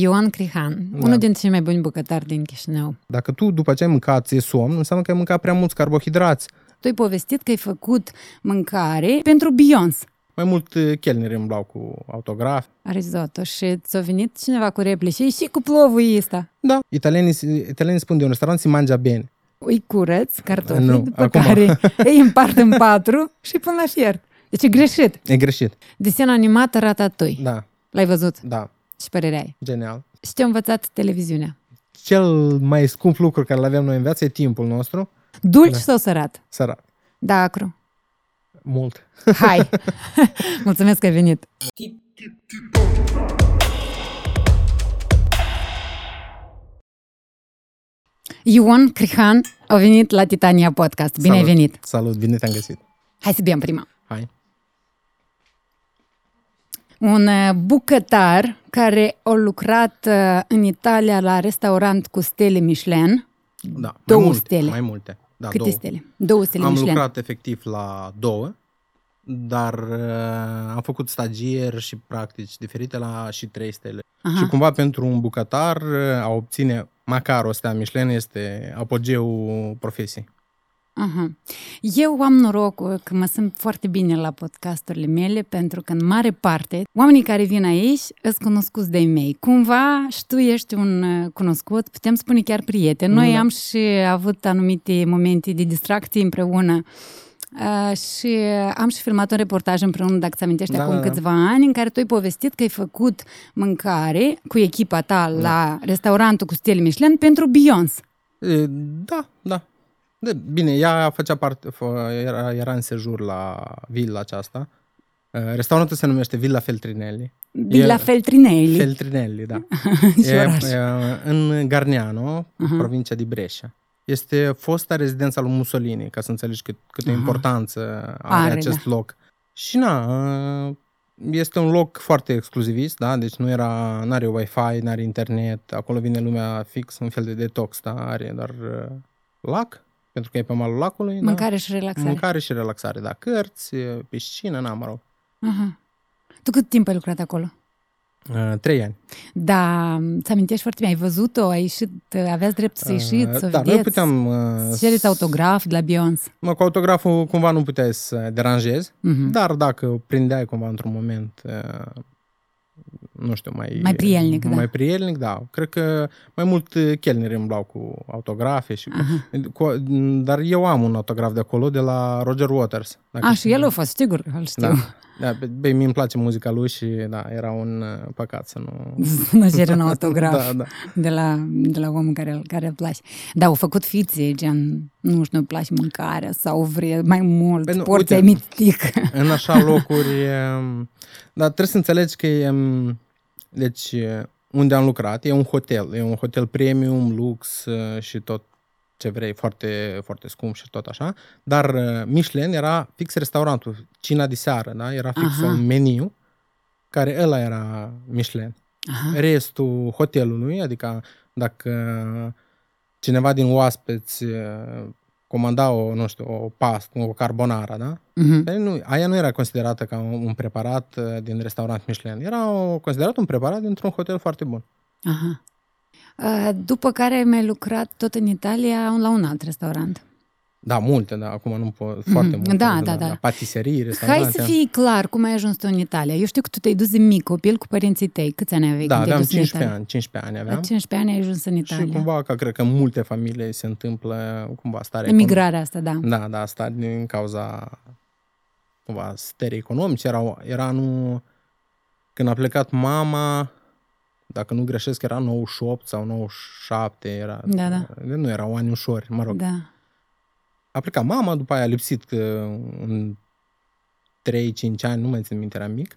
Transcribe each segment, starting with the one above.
Ioan Crihan, Da. unul dintre cei mai buni bucătari din Chișinău. Dacă tu după ce ai mâncat ți somn, înseamnă că ai mâncat prea mulți carbohidrați. Tu ai povestit că ai făcut mâncare pentru Beyoncé. Mai mult eh, chelneri îmblau cu autograf. A risotto și ți-a venit cineva cu replici și și cu plovul ăsta. Da. Italienii, italienii spun de un restaurant si mangia bene. Îi curăț cartofii, Nu, după acum- care îi împart în patru și pun la fiert. Deci e greșit. E greșit. Desen animat Ratatouille. Da, L-ai văzut? da, Și părere ai? genial. Și te-a învățat televiziunea? Cel mai scump lucru care îl avem noi în viață e timpul nostru. Dulci Da. sau sărat? Sărat. Da, acru. Mult. Hai! Mulțumesc că ai venit! Ion Crihan a venit la Titania Podcast. Bine Salut. ai venit! Salut, bine te-am găsit. Hai să bem prima. Hai. Un uh, bucătar care a lucrat uh, în Italia la restaurant cu stele Michelin. Da, Două mai multe, stele. Mai multe. Da, Câte două. stele? Două stele Am Michelin. lucrat efectiv la două, dar uh, am făcut stagier și practici diferite la și trei stele. Aha. Și cumva pentru un bucătar uh, a obține măcar o stea Michelin este apogeul profesiei. Aha. Eu am norocul că mă simt foarte bine la podcasturile mele pentru că în mare parte oamenii care vin aici sunt cunoscuți de mei. Cumva și tu ești un uh, cunoscut, putem spune chiar prieten. Noi Da. am și avut anumite momente de distracție împreună Uh, și am și filmat un reportaj împreună, dacă ți amintești, Da, acum da, da. câțiva ani, în care tu ai povestit că ai făcut mâncare cu echipa ta Da. la restaurantul cu stele Michelin pentru Beyoncé. E, Da, da. De, bine, ea făcea parte, fă, era, era în sejur la villa aceasta. Uh, Restaurantul se numește Villa Feltrinelli. Villa E- Feltrinelli. Feltrinelli, da. Și e, oraș. e, în Garneano, Aha. provincia di Brescia. Este fosta rezidența lui Mussolini, ca să înțelegi cât, câtă Aha. importanță are, Are, acest da. loc. Și na, uh, este un loc foarte exclusivist, da? Deci nu era, n-are Wi-Fi, n-are internet, acolo vine lumea fix, un fel de detox, da? Are doar uh, lac, pentru că e pe malul lacului, Mâncare și da? relaxare. Mâncare și relaxare, da, cărți, uh, piscină, na, mă rog. Aha. Tu cât timp ai lucrat acolo? Uh, trei ani. Da, ți amintești foarte bine, ai văzut-o, ai ieșit, aveați dreptul să ieșiți, să Uh, da, vedeți, noi puteam... Uh, să cereți autograf de la Beyoncé. Mă, cu autograful cumva nu puteai să deranjezi, Mhm. dar dacă prindeai cumva într-un moment, uh, nu știu, mai... Mai prielnic, da. Mai prielnic, da. Cred că mai mult uh, chelneri îmblau cu autografe și... Cu, dar eu am un autograf de acolo, de la Roger Waters. Dacă A, știi. și el a fost, sigur, îl știu. Da. Da, be- băi, mie îmi place muzica lui și da, era un uh, păcat să nu... nu cere un autograf Da, da. de, la, de la omul care, care îl place. Da, au făcut fițe, gen, nu știu, îmi place mâncarea sau vrea mai mult, Păi nu, porția uite. mitic. în așa locuri. um, Dar trebuie să înțelegi că e, um, deci, uh, unde am lucrat, e un hotel. E un hotel premium, lux uh, și tot ce vrei, foarte, foarte scump și tot așa. Dar uh, Michelin era fix restaurantul, cina de seară, da? Era fix Aha. un meniu care ăla era Michelin. Aha. Restul hotelului, adică dacă cineva din oaspeți uh, comanda o, nu știu, o pastă, o carbonara, da? Mhm. Păi nu, aia nu era considerată ca un, un preparat uh, din restaurant Michelin. Era o, considerat un preparat dintr-un hotel foarte bun. Aha. Uh, După care ai mai lucrat tot în Italia la un alt restaurant. Da, multe, da, acum nu pot, foarte Mhm. multe. Da, la, da, da. La patiserii, restaurante. Hai să fii clar cum ai ajuns tu în Italia. Eu știu că tu te-ai dus de mic copil cu părinții tăi. Câți ani aveai Da, când te-ai aveam dus în 15 Italia? ani, 15 ani La aveam. 15 ani ai ajuns în Și Italia. cumva, ca cred că în multe familii se întâmplă cumva starea Emigrarea asta, da. Da, da, asta din cauza cumva stării economice. Era, era anul când a plecat mama, dacă nu greșesc, era 98 sau 97, era, Da, da. nu erau ani ușori, mă rog. Da. A plecat mama, după aia a lipsit uh, în 3-5 ani, nu mai țin minte, era mic.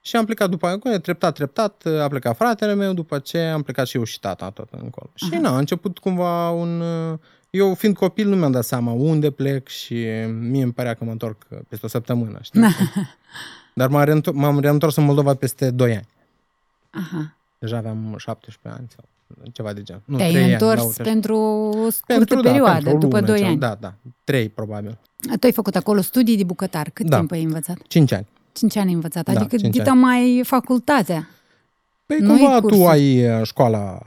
Și am plecat după aia, treptat, treptat, a plecat fratele meu, după ce am plecat și eu și tata tot încolo. Și Aha. na, a început cumva un... uh, Eu, fiind copil, nu mi-am dat seama unde plec și mie îmi părea că mă întorc peste o săptămână, știi? Dar m-am reîntors, m-am reîntors în Moldova peste 2 ani. Aha. Deja aveam 17 ani sau ceva de gen. Nu, Te-ai 3 întors ani, da, pentru o scurtă pentru, perioadă, da, pentru o după lună, 2 ceva. ani. Da, da, 3 probabil. Tu ai făcut acolo studii de bucătar. Cât Da. timp ai învățat? 5 ani. 5 ani ai învățat. Da, Adică cinci dita ani. mai facultatea. Păi Nu e cumva cursuri. tu ai uh, școala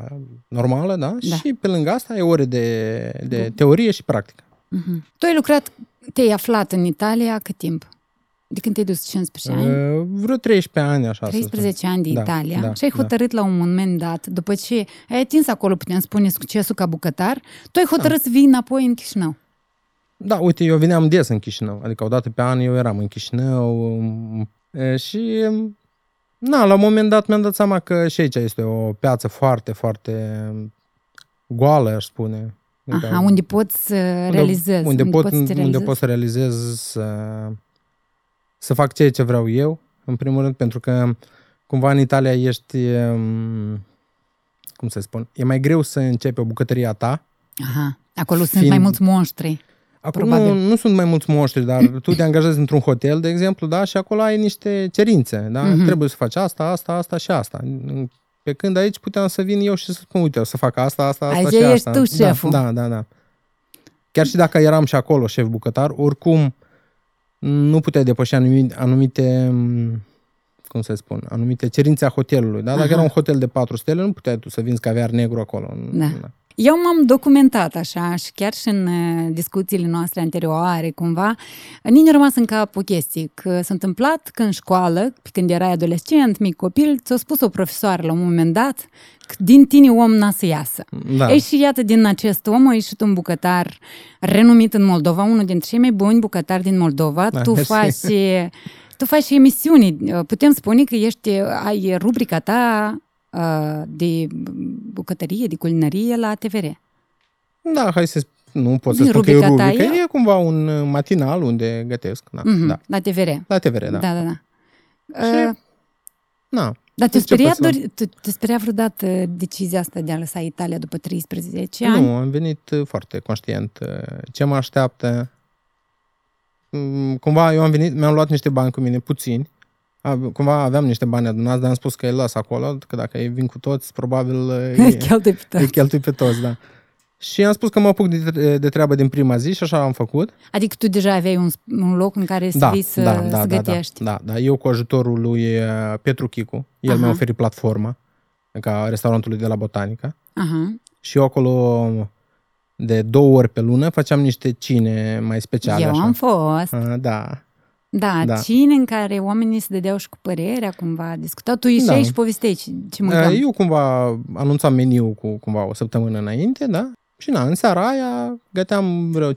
normală, da? Da. Și pe lângă asta ai ore de, de teorie și practică. Mhm. Tu ai lucrat, te-ai aflat în Italia cât timp? De când te-ai dus 15 ani? Uh, Vreo 13 ani, așa să spun. 13 ani din Da, Italia da, și ai da. hotărât la un moment dat, după ce ai atins acolo, putem spune, succesul ca bucătar, tu ai hotărât să vii înapoi în Chișinău. Da, uite, eu veneam des în Chișinău, adică o dată pe an eu eram în Chișinău um, e, și um, na, la un moment dat mi-am dat seama că și aici este o piață foarte, foarte goală, aș spune. Adică Aha, unde poți să realizezi, unde, pot, poți să te unde realizezi. pot să realizez să, să fac ceea ce vreau eu, în primul rând, pentru că cumva în Italia ești, um, cum să spun, e mai greu să începi o bucătărie a ta, Aha, acolo sunt Fiind- mai mulți monștri. Acum Probabil. nu, nu sunt mai mulți monștri, dar tu te angajezi într-un hotel, de exemplu, da, și acolo ai niște cerințe, da? Mhm. Trebuie să faci asta, asta, asta și asta. Pe când aici puteam să vin eu și să spun, uite, o să fac asta, asta, asta Aici și ești asta. tu șeful. Da, da, da, da. Chiar și dacă eram și acolo șef bucătar, oricum nu puteai depăși anumite, anumite m, cum să spun, anumite cerințe a hotelului. Da? Dacă Aha. era un hotel de 4 stele, nu puteai tu să vinzi caviar negru acolo. Da. Eu m-am documentat așa și chiar și în uh, discuțiile noastre anterioare, cumva, nici nu rămas în cap o chestie, că s-a întâmplat că în școală, pe când erai adolescent, mic copil, ți-a spus o profesoară la un moment dat că din tine om n-a să iasă. Da. Ei, și iată, din acest om a ieșit un bucătar renumit în Moldova, unul dintre cei mai buni bucătari din Moldova. Da, tu mersi. faci, tu faci și emisiuni. Putem spune că ești, ai rubrica ta uh, de bucătărie, de culinărie la TVR. Da, hai să sp- nu pot să Din spun că e rubrica ta rubrică, e? e cumva un uh, matinal unde gătesc. Da, Mhm, da. La TVR. La TVR, da. Da, da, da. Și- Uh, Na. dar te ce speria, pot să- dori, te, te speria vreodată decizia asta de a lăsa Italia după 13 ani? Nu, am venit uh, foarte conștient uh, ce mă așteaptă. Mm, Cumva eu am venit, mi-am luat niște bani cu mine, puțini. A- Cumva aveam niște bani adunați, dar am spus că îi las acolo, că dacă ei vin cu toți, probabil uh, îi, Cheltui pe tot. îi cheltui pe toți, da. Și am spus că mă apuc de, de treabă din prima zi și așa am făcut. Adică tu deja aveai un, un loc în care să Da, vii să, da, să da, da, da, gătești. da, da. Eu cu ajutorul lui uh, Petru Chicu, el Aha. mi-a oferit platforma ca restaurantului de la Botanica. Aha. Și eu acolo de două ori pe lună făceam niște cine mai speciale. Eu așa. am fost. A, da. Da, Da. cine în care oamenii se dădeau și cu părerea, cumva, discutau. Tu ieșeai Da. și povesteai ce, ce mâncam. Eu cumva anunțam meniu cu cumva o săptămână înainte, da? Și na, în seara aia găteam vreo 5-7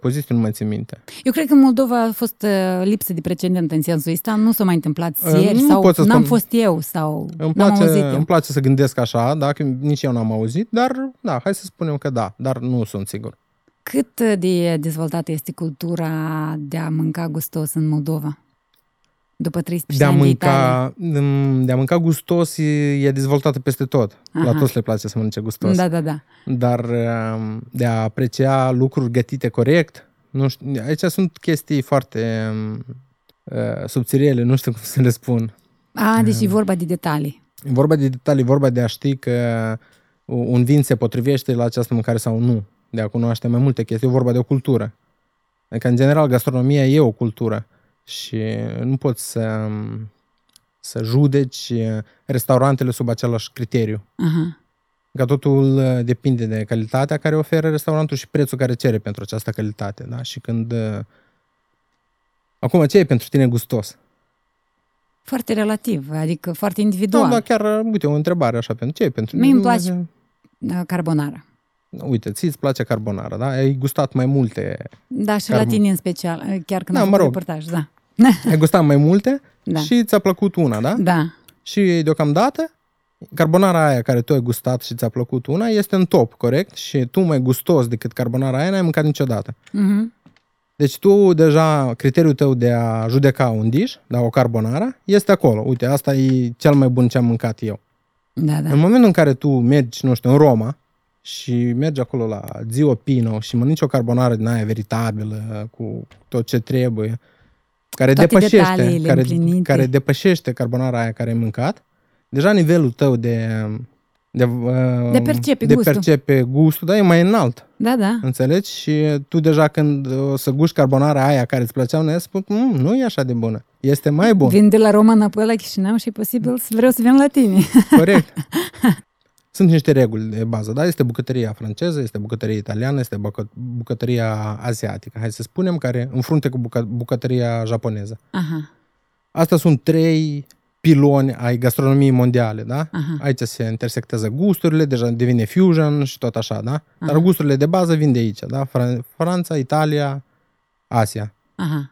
poziții, nu mai țin minte. Eu cred că în Moldova a fost uh, lipsă de precedent în sensul ăsta. Nu s-a mai întâmplat Uh, ieri nu sau pot să n-am spun. fost eu sau Îmi n-am place, auzit eu. îmi place să gândesc așa, da? Că nici eu n-am auzit, dar da, hai să spunem că da, dar nu sunt sigur. Cât de dezvoltată este cultura de a mânca gustos în Moldova? După 13 De a, ani de Italia. mânca, mm, de a mânca gustos e, e dezvoltată peste tot. La Aha. toți le place să mănânce gustos. Da, da, da. Dar um, de a aprecia lucruri gătite corect, nu știu, aici sunt chestii foarte um, uh, subțiriele, nu știu cum să le spun. A, deci e vorba de detalii. E vorba de detalii, e vorba de a ști că un vin se potrivește la această mâncare sau nu, de a cunoaște mai multe chestii, e vorba de o cultură. Adică, în general, gastronomia e o cultură și nu poți să, să judeci restaurantele sub același criteriu. Aha. Că totul uh, depinde de calitatea care oferă restaurantul și prețul care cere pentru această calitate. Da? Și când... uh, Acum, ce e pentru tine gustos? Foarte relativ, adică foarte Da, individual. da, chiar, uh, uite, o întrebare așa pentru ce e pentru Mie îmi place- Da, Carbonara. Uite, ți îți place carbonara, da? Ai gustat mai multe, Da, și Carb- la tine în special, chiar când Da, am mă făcut rog. reportaj, da. ai gustat mai multe Da. și ți-a plăcut una, da? Da. Și deocamdată, carbonara aia care tu ai gustat și ți-a plăcut una este în top, corect? Și tu mai gustos decât carbonara aia n-ai mâncat niciodată. Mhm. Deci tu deja, criteriul tău de a judeca un dish, da, o carbonara, este acolo. Uite, asta e cel mai bun ce am mâncat eu. Da, da. În momentul în care tu mergi, nu știu, în Roma și mergi acolo la Zio Pino și mănânci o carbonară din aia veritabilă, cu tot ce trebuie, care Toate depășește, detaliile care, împlinite. care depășește carbonara aia care ai mâncat, deja nivelul tău de, de, uh, De percepe de gustul. percepe gustul, da, e mai înalt. Da, da. Înțelegi? Și tu deja când o să guști carbonara aia care îți plăcea, ne spun, "Mm, nu e așa de bună. Este mai bun. Vin de la Roma înapoi la Chișinău și e posibil să vreau să vin la tine. Corect. Sunt niște reguli de bază, da? Este bucătăria franceză, este bucătăria italiană, este bucă- bucătăria asiatică, hai să spunem, care în frunte cu bucă- bucătăria japoneză. Aha, Astea sunt trei piloni ai gastronomiei mondiale, da? aha. Aici se intersectează gusturile, deja devine fusion și tot așa, da? Dar Aha. gusturile de bază vin de aici, da? Fran- Franța, Italia, Asia. Aha.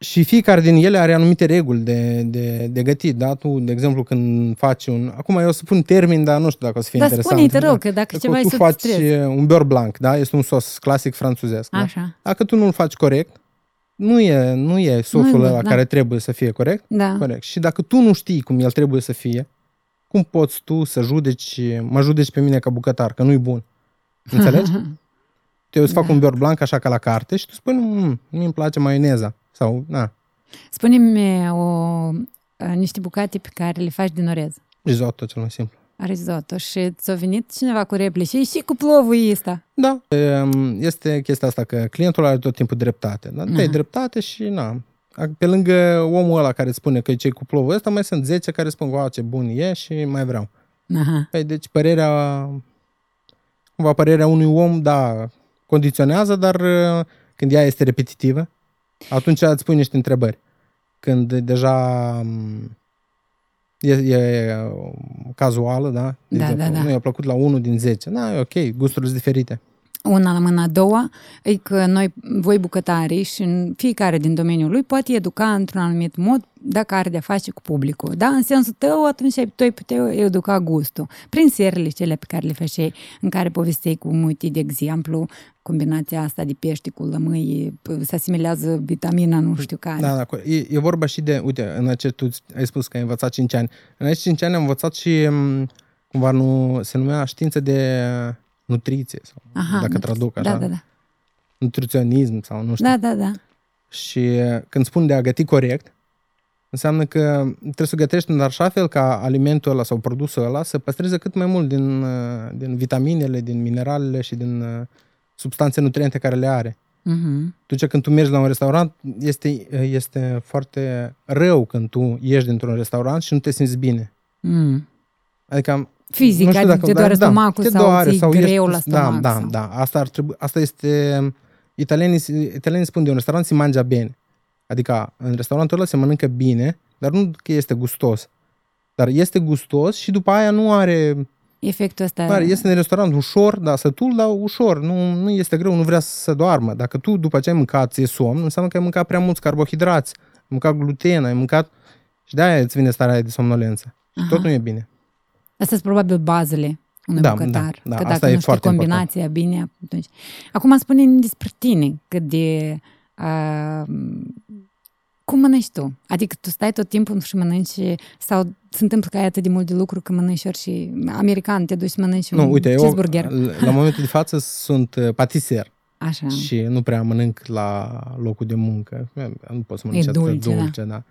Și fiecare din ele are anumite reguli de, de, de gătit, da? Tu, de exemplu, când faci un... Acum eu o să pun termin, dar nu știu dacă o să fie Dar interesant. spune-i, te da? rog, că dacă Dacă ceva e tu să faci strezi. un beurre blanc, da? Este un sos clasic franțuzesc. Da? Așa, Dacă tu nu-l faci corect, nu e, nu e sosul Nu e bun, ăla da. care trebuie să fie corect. da. Corect. Și dacă tu nu știi cum el trebuie să fie, cum poți tu să judeci, mă judeci pe mine ca bucătar, că nu-i bun? Înțelegi? Eu îți fac Da. un beurre blanc așa ca la carte și tu spui, "Mm, nu mi place maioneza. Sau, na, Spune-mi o, niște bucate pe care le faci din orez. risotto cel mai simplu. Risotto. Și ți-a venit cineva cu replici. Și și cu plovul ăsta. Da, em, este chestia asta că clientul are tot timpul dreptate. Da? Tu ai Aha. dreptate și na. Pe lângă omul ăla care îți spune că e cei cu plovul ăsta, mai sunt 10 care spun, wow, ce bun e și mai vreau. Aha. Păi, deci părerea, cumva părerea unui om, da, condiționează, dar uh, când ea este repetitivă, atunci îți pui niște întrebări. Când deja m, e, e um, cazuală, da? De Da, exemplu, da, da. Nu i-a plăcut la unul din 10. Da, e ok, gusturi sunt diferite. Una la mâna a doua e că noi, voi bucătarii și în fiecare din domeniul lui poate educa într-un anumit mod dacă are de-a face cu publicul. Da? În sensul tău, atunci ai- tu ai putea educa gustul. Prin seriile cele pe care le făceai, în care povesteai cu uite, de exemplu, combinația asta de pește cu lămâi, p- se asimilează vitamina nu știu care. Da, da, co- e, e vorba și de, uite, în acest, tu ai spus că ai învățat 5 ani. În acești 5 ani am învățat și, m, cumva nu, se numea știință de nutriție, sau Aha, dacă nutriție. traduc așa, Da, da, da. nutriționism sau nu știu. Da, da, da. Și uh, când spun de a găti corect, înseamnă că trebuie să gătești în așa fel ca alimentul ăla sau produsul ăla să păstreze cât mai mult din, uh, din vitaminele, din mineralele și din uh, substanțe nutriente care le are. Mhm. Tu ce când tu mergi la un restaurant, este, uh, este foarte rău când tu ieși dintr-un restaurant și nu te simți bine. Mm. Adică Fizic, nu știu adică dacă- te doare da, stomacul te sau doare, ți-e sau greu ești- la stomac. Da, sau... da, da. Asta, ar trebui, asta este... Italienii, italienii spun de un restaurant se mangia bine. Adică în restaurantul ăla se mănâncă bine, dar nu că este gustos. Dar este gustos și după aia nu are... Efectul ăsta... nu are este în restaurant ușor, da, sătul, dar ușor. Nu, nu este greu, nu vrea să doarmă. Dacă tu după ce ai mâncat ți-e somn, înseamnă că ai mâncat prea mulți carbohidrați, ai mâncat gluten, ai mâncat... Și de-aia îți vine starea aia de somnolență. Și Aha. tot nu e bine. Astea sunt probabil bazele unui Da, bucătar. da, da, că asta dacă e nu știi foarte combinația bine, atunci... Acum spune despre tine, cât de... Uh, cum mănânci tu? Adică tu stai tot timpul și mănânci sau se întâmplă că ai atât de mult de lucru că mănânci ori și american, te duci să mănânci un Nu, uite, eu cheeseburger. la momentul de față sunt uh, patiser Așa. și nu prea mănânc la locul de muncă. Nu pot să mănânc E atât de dulce, da. dulce, da.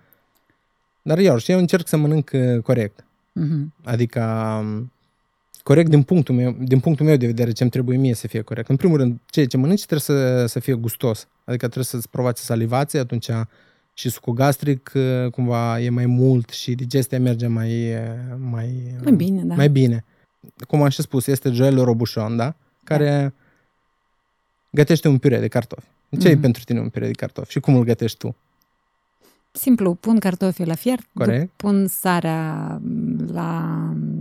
Dar iar și eu încerc să mănânc uh, corect. Mhm. Adică um, corect din punctul meu, din punctul meu de vedere ce îmi trebuie mie să fie corect. În primul rând, ceea ce mănânci trebuie să, să fie gustos. Adică trebuie să-ți provoace salivație, atunci și sucul gastric uh, cumva e mai mult și digestia merge mai, uh, mai, Mai bine, da. mai bine. Cum am și spus, este Joel Robuchon, da? Care gătește un pire de cartofi. Ce e Mhm. pentru tine un pire de cartofi? Și cum îl gătești tu? Simplu, pun cartofii la fiert, Corect. dup- pun sarea la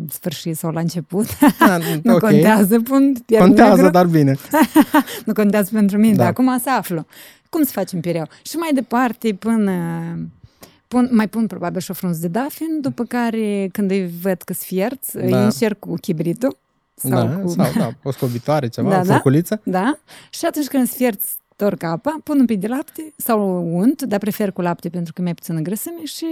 sfârșit sau la început. Da, nu ok. contează, pun fiert Contează, negru. dar bine. Nu contează pentru mine, Da. dar acum să aflu. Cum să facem pireu? Și mai departe până... Pun, mai pun probabil și o frunză de dafin, după care când îi văd că sfierți, Da. îi încerc cu chibritul. Sau da, cu... sau da, o scobitoare, ceva, Da, o da. furculiță. Da? Și atunci când sfierți torc apa, pun un pic de lapte sau unt, dar prefer cu lapte pentru că e mai puțină grăsime și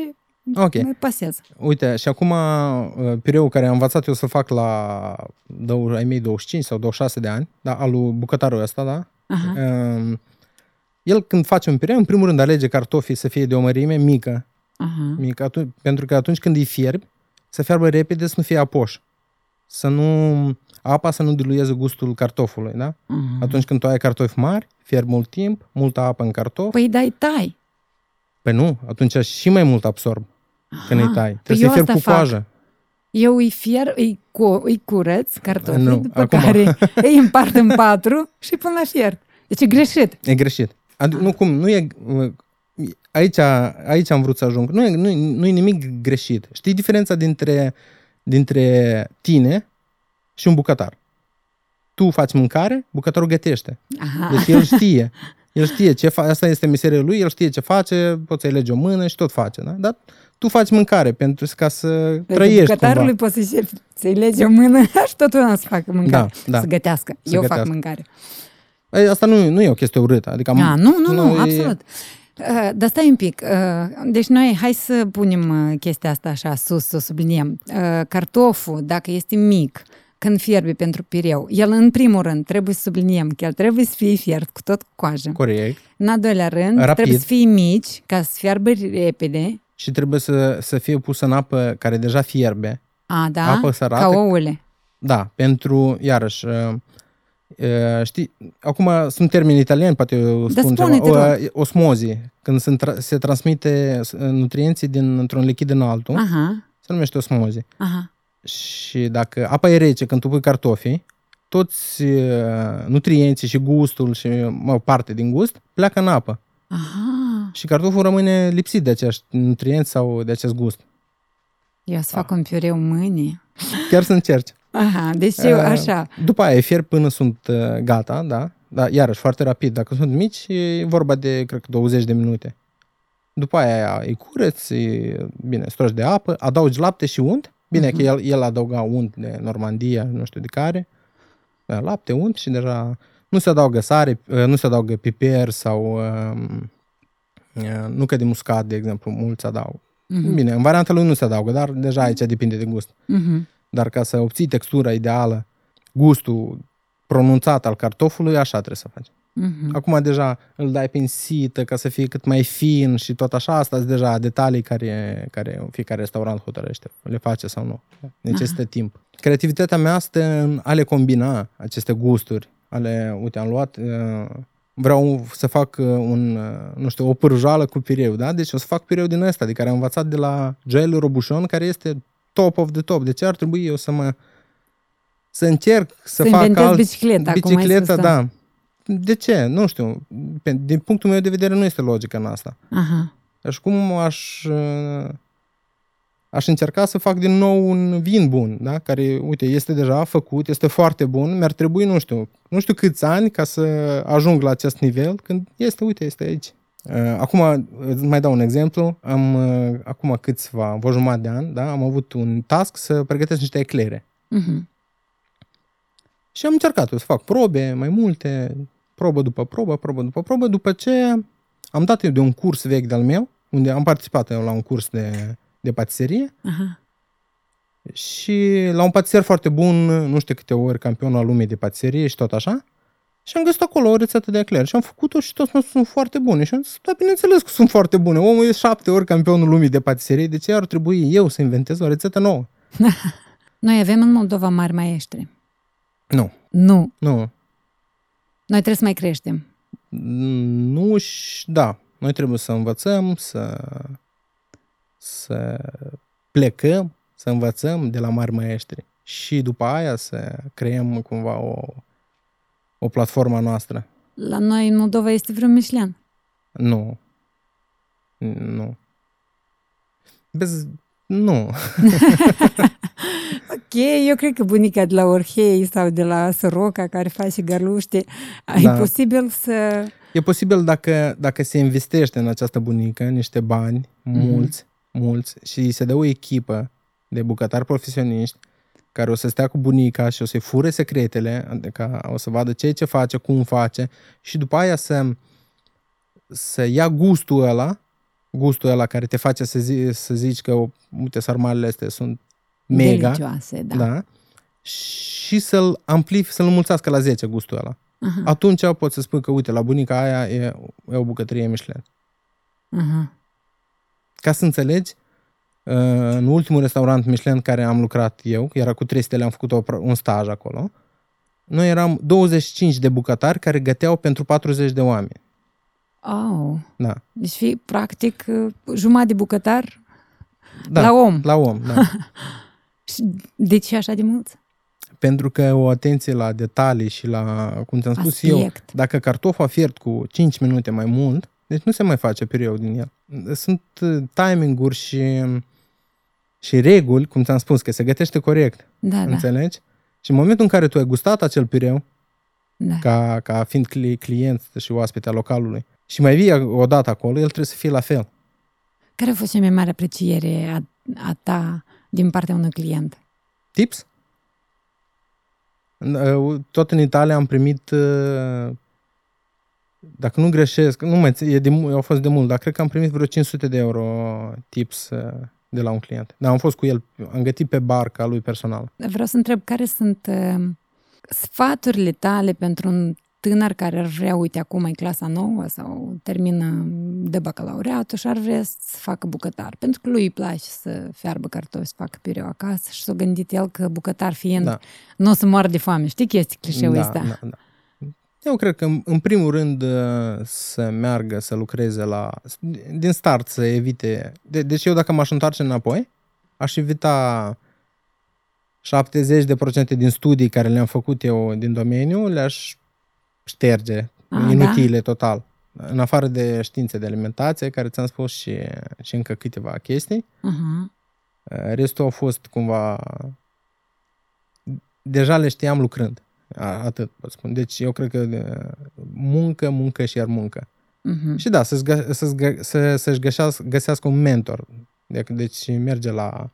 Ok. mai pasez. Uite, și acum uh, pireul care am învățat eu să fac la dou- ai mei 25 sau 26 de ani, da, al lui bucătarul ăsta, da? Aha. Um, el când face un pireu, în primul rând alege cartofii să fie de o mărime mică, Aha. mică atunci, pentru că atunci când îi fierbi, să fiarbă repede să nu fie apoș. Să nu, apa să nu dilueze gustul cartofului, da? Uh-huh. Atunci când tu ai cartofi mari, fierbi mult timp, multă apă în cartof, Păi dai tai. Păi nu, atunci și mai mult absorb când îi tai. Păi Trebuie eu să-i fierbi asta cu fac. coajă. Eu îi fier, îi, cu, îi curăț cartofii, Nu, după acum- care îi împart în patru și îi pun la fiert. Deci e greșit. E greșit. Ad- nu cum, nu e... Aici, aici am vrut să ajung. Nu e, nu, e, nu e nimic greșit. Știi diferența dintre, dintre tine și un bucătar? Tu faci mâncare, bucătarul gătește. Aha. Deci el știe. El știe ce face, asta este meseria lui, el știe ce face, poți să-i legi o mână și tot face, da? Dar tu faci mâncare pentru ca să Deci trăiești bucătarului cumva. poți să-i, să-i legi o mână și totdeauna să facă mâncare. Da, da. Să gătească. Să Eu fac gătească. mâncare. Ei, Asta nu, nu e o chestie urâtă. Adică am- A, nu, nu, nu, e- absolut. Uh, Dar stai un pic. Uh, Deci noi, hai să punem uh, chestia asta așa sus, să o subliniem. Uh, Cartoful, dacă este mic, când fierbe pentru pireu, el în primul rând trebuie să subliniem că el trebuie să fie fiert cu tot cu coajă. Corect. În al doilea rând, Rapid. trebuie să fie mici ca să fiarbă repede. Și trebuie să, să fie pusă în apă care deja fierbe. A, da? Apă sărată. Ca ouăle. Da, pentru, iarăși, uh, uh, știi, acum sunt termeni italieni, poate eu Da, spun spune, te ceva. rog. Uh, osmozi, când se, tra- se transmite uh, nutrienții dintr-un lichid în altul, Aha, se numește osmozi. aha. Și dacă apa e rece când tu pui cartofii, toți uh, nutrienții și gustul și mă, parte din gust pleacă în apă. Aha. Și cartoful rămâne lipsit de acești nutrienți sau de acest gust. Eu să fac un piureu mâine. Chiar să încerci. Aha, deci eu Uh, așa. După aia fierb până sunt uh, gata, da? Dar iarăși foarte rapid. Dacă sunt mici, e vorba de, cred că, 20 de minute. După aia îi curăți, îi, bine, stroci de apă, adaugi lapte și unt. Bine Mhm. că el, el adăuga unt de Normandia, nu știu de care. Da, lapte, unt și deja nu se adaugă sare, uh, nu se adaugă piper sau um, uh, nucă de muscat, de exemplu, mulți adaugă. Mhm, Bine, în varianta lui nu se adaugă, dar deja aici depinde de gust. mhm. Dar ca să obții textura ideală, gustul pronunțat al cartofului, așa trebuie să faci. Mhm. Acum deja îl dai pe sită ca să fie cât mai fin și tot așa, asta sunt deja detalii care, care fiecare restaurant hotărăște, le face sau nu. Necesită timp. Creativitatea mea stă în a le combina aceste gusturi. Ale, uite, am luat, uh, vreau să fac uh, un, uh, nu știu, o pârjoală cu pireu, da? Deci o să fac pireu din ăsta, de care am învățat de la Joel Robuchon, care este top of the top. De ce ar trebui eu să mă să încerc să, Să fac inventezi alt... bicicleta, cum ai Bicicleta, spus, da. De ce? Nu știu. Pe- Din punctul meu de vedere nu este logică în asta. Aha. Deci cum aș, uh, aș încerca să fac din nou un vin bun, da? care, uite, este deja făcut, este foarte bun, mi-ar trebui, nu știu, nu știu câți ani ca să ajung la acest nivel, când este, uite, este aici. Uh, Acum, îți mai dau un exemplu. Am, uh, acum câțiva, o jumătate de ani, da? am avut un task să pregătesc niște eclere. Mhm. Și am încercat să fac probe, mai multe, probă după probă, probă după probă, după ce am dat eu de un curs vechi de-al meu, unde am participat eu la un curs de, de patiserie Aha. și la un patiser foarte bun, nu știu câte ori, campionul al lumii de patiserie și tot așa, și am găsit acolo o rețetă de eclair și am făcut-o și toți mi sunt foarte bune. Și am zis, da, bineînțeles că sunt foarte bune. Omul e șapte ori campionul lumii de patiserie, de ce ar trebui eu să inventez o rețetă nouă? Noi avem în Moldova mari maestri. Nu, Nu. nu. Noi trebuie să mai creștem. Nu și da. Noi trebuie să învățăm, să, să plecăm, să învățăm de la mari maestri și după aia să creăm cumva o, o platformă noastră. La noi în Moldova este vreun Michelin. Nu. Nu. Bez... Nu. Ok, eu cred că bunica de la Orhei sau de la Soroca care face garluște, Da. e posibil să... E posibil dacă, dacă se investește în această bunică niște bani, mulți, mulți, și se dă o echipă de bucătari profesioniști care o să stea cu bunica și o să-i fure secretele, adică o să vadă ce ce face, cum face și după aia să, să ia gustul ăla, gustul ăla care te face să, zi, să zici că, uite, sarmalele astea sunt mega, Delicioase, da. da. și să-l amplifi, să-l mulțească la 10 gustul ăla. Aha, Atunci poți să spui că, uite, la bunica aia e, e o bucătărie Michelin. aha. Ca să înțelegi Uh, în ultimul restaurant Michelin care am lucrat eu, era cu 3 stele, am făcut o, un staj acolo, noi eram 25 de bucătari care găteau pentru 40 de oameni. Oh. Da. Deci fi practic jumătate de bucătar da, la om. La om, da. Și de ce așa de mulți? Pentru că o atenție la detalii și la, cum ți-am spus Aspect. eu, dacă cartoful a fiert cu 5 minute mai mult, deci nu se mai face pireu din el. Sunt uh, timing-uri și, și reguli, cum ți-am spus, că se gătește corect. Da, înțelegi? Și în momentul în care tu ai gustat acel pireu, da. ca, ca fiind cli- client și oaspete al localului, și mai vii o dată acolo, el trebuie să fie la fel. Care a fost cea mai mare apreciere a, a ta din partea unui client? Tips? Uh, tot în Italia am primit, uh, dacă nu greșesc, nu mai e de, au fost de mult, dar cred că am primit vreo 500 de euro tips uh, de la un client. Dar am fost cu el, am gătit pe barca lui personal. Vreau să întreb care sunt uh, sfaturile tale pentru un tânăr care ar vrea, uite, acum e clasa nouă sau termină de bacalaureatul și ar vrea să facă bucătar. Pentru că lui îi place să fiarbă cartofi, să facă pireu acasă și s-a gândit el că bucătar fiind Da. nu o să moară de foame. Știi chestii clișeul da, ăsta? da, da. Eu cred că, în- în primul rând, uh, să meargă, să lucreze la... Din start să evite... De, deci eu dacă m-aș întoarce înapoi, aș evita 70% din studii care le-am făcut eu din domeniu, le-aș șterge, Ah, inutile total. În afară de științe de alimentație, care ți-am spus și, și încă câteva chestii, Uh-huh. restul au fost cumva... Deja le știam lucrând. A- Atât pot spune. Deci eu cred că uh, muncă, muncă și iar muncă. Uh-huh. Și da, să-ți, gă- să-ți, gă- să, să-și găsească, găsească un mentor. Deci, deci merge la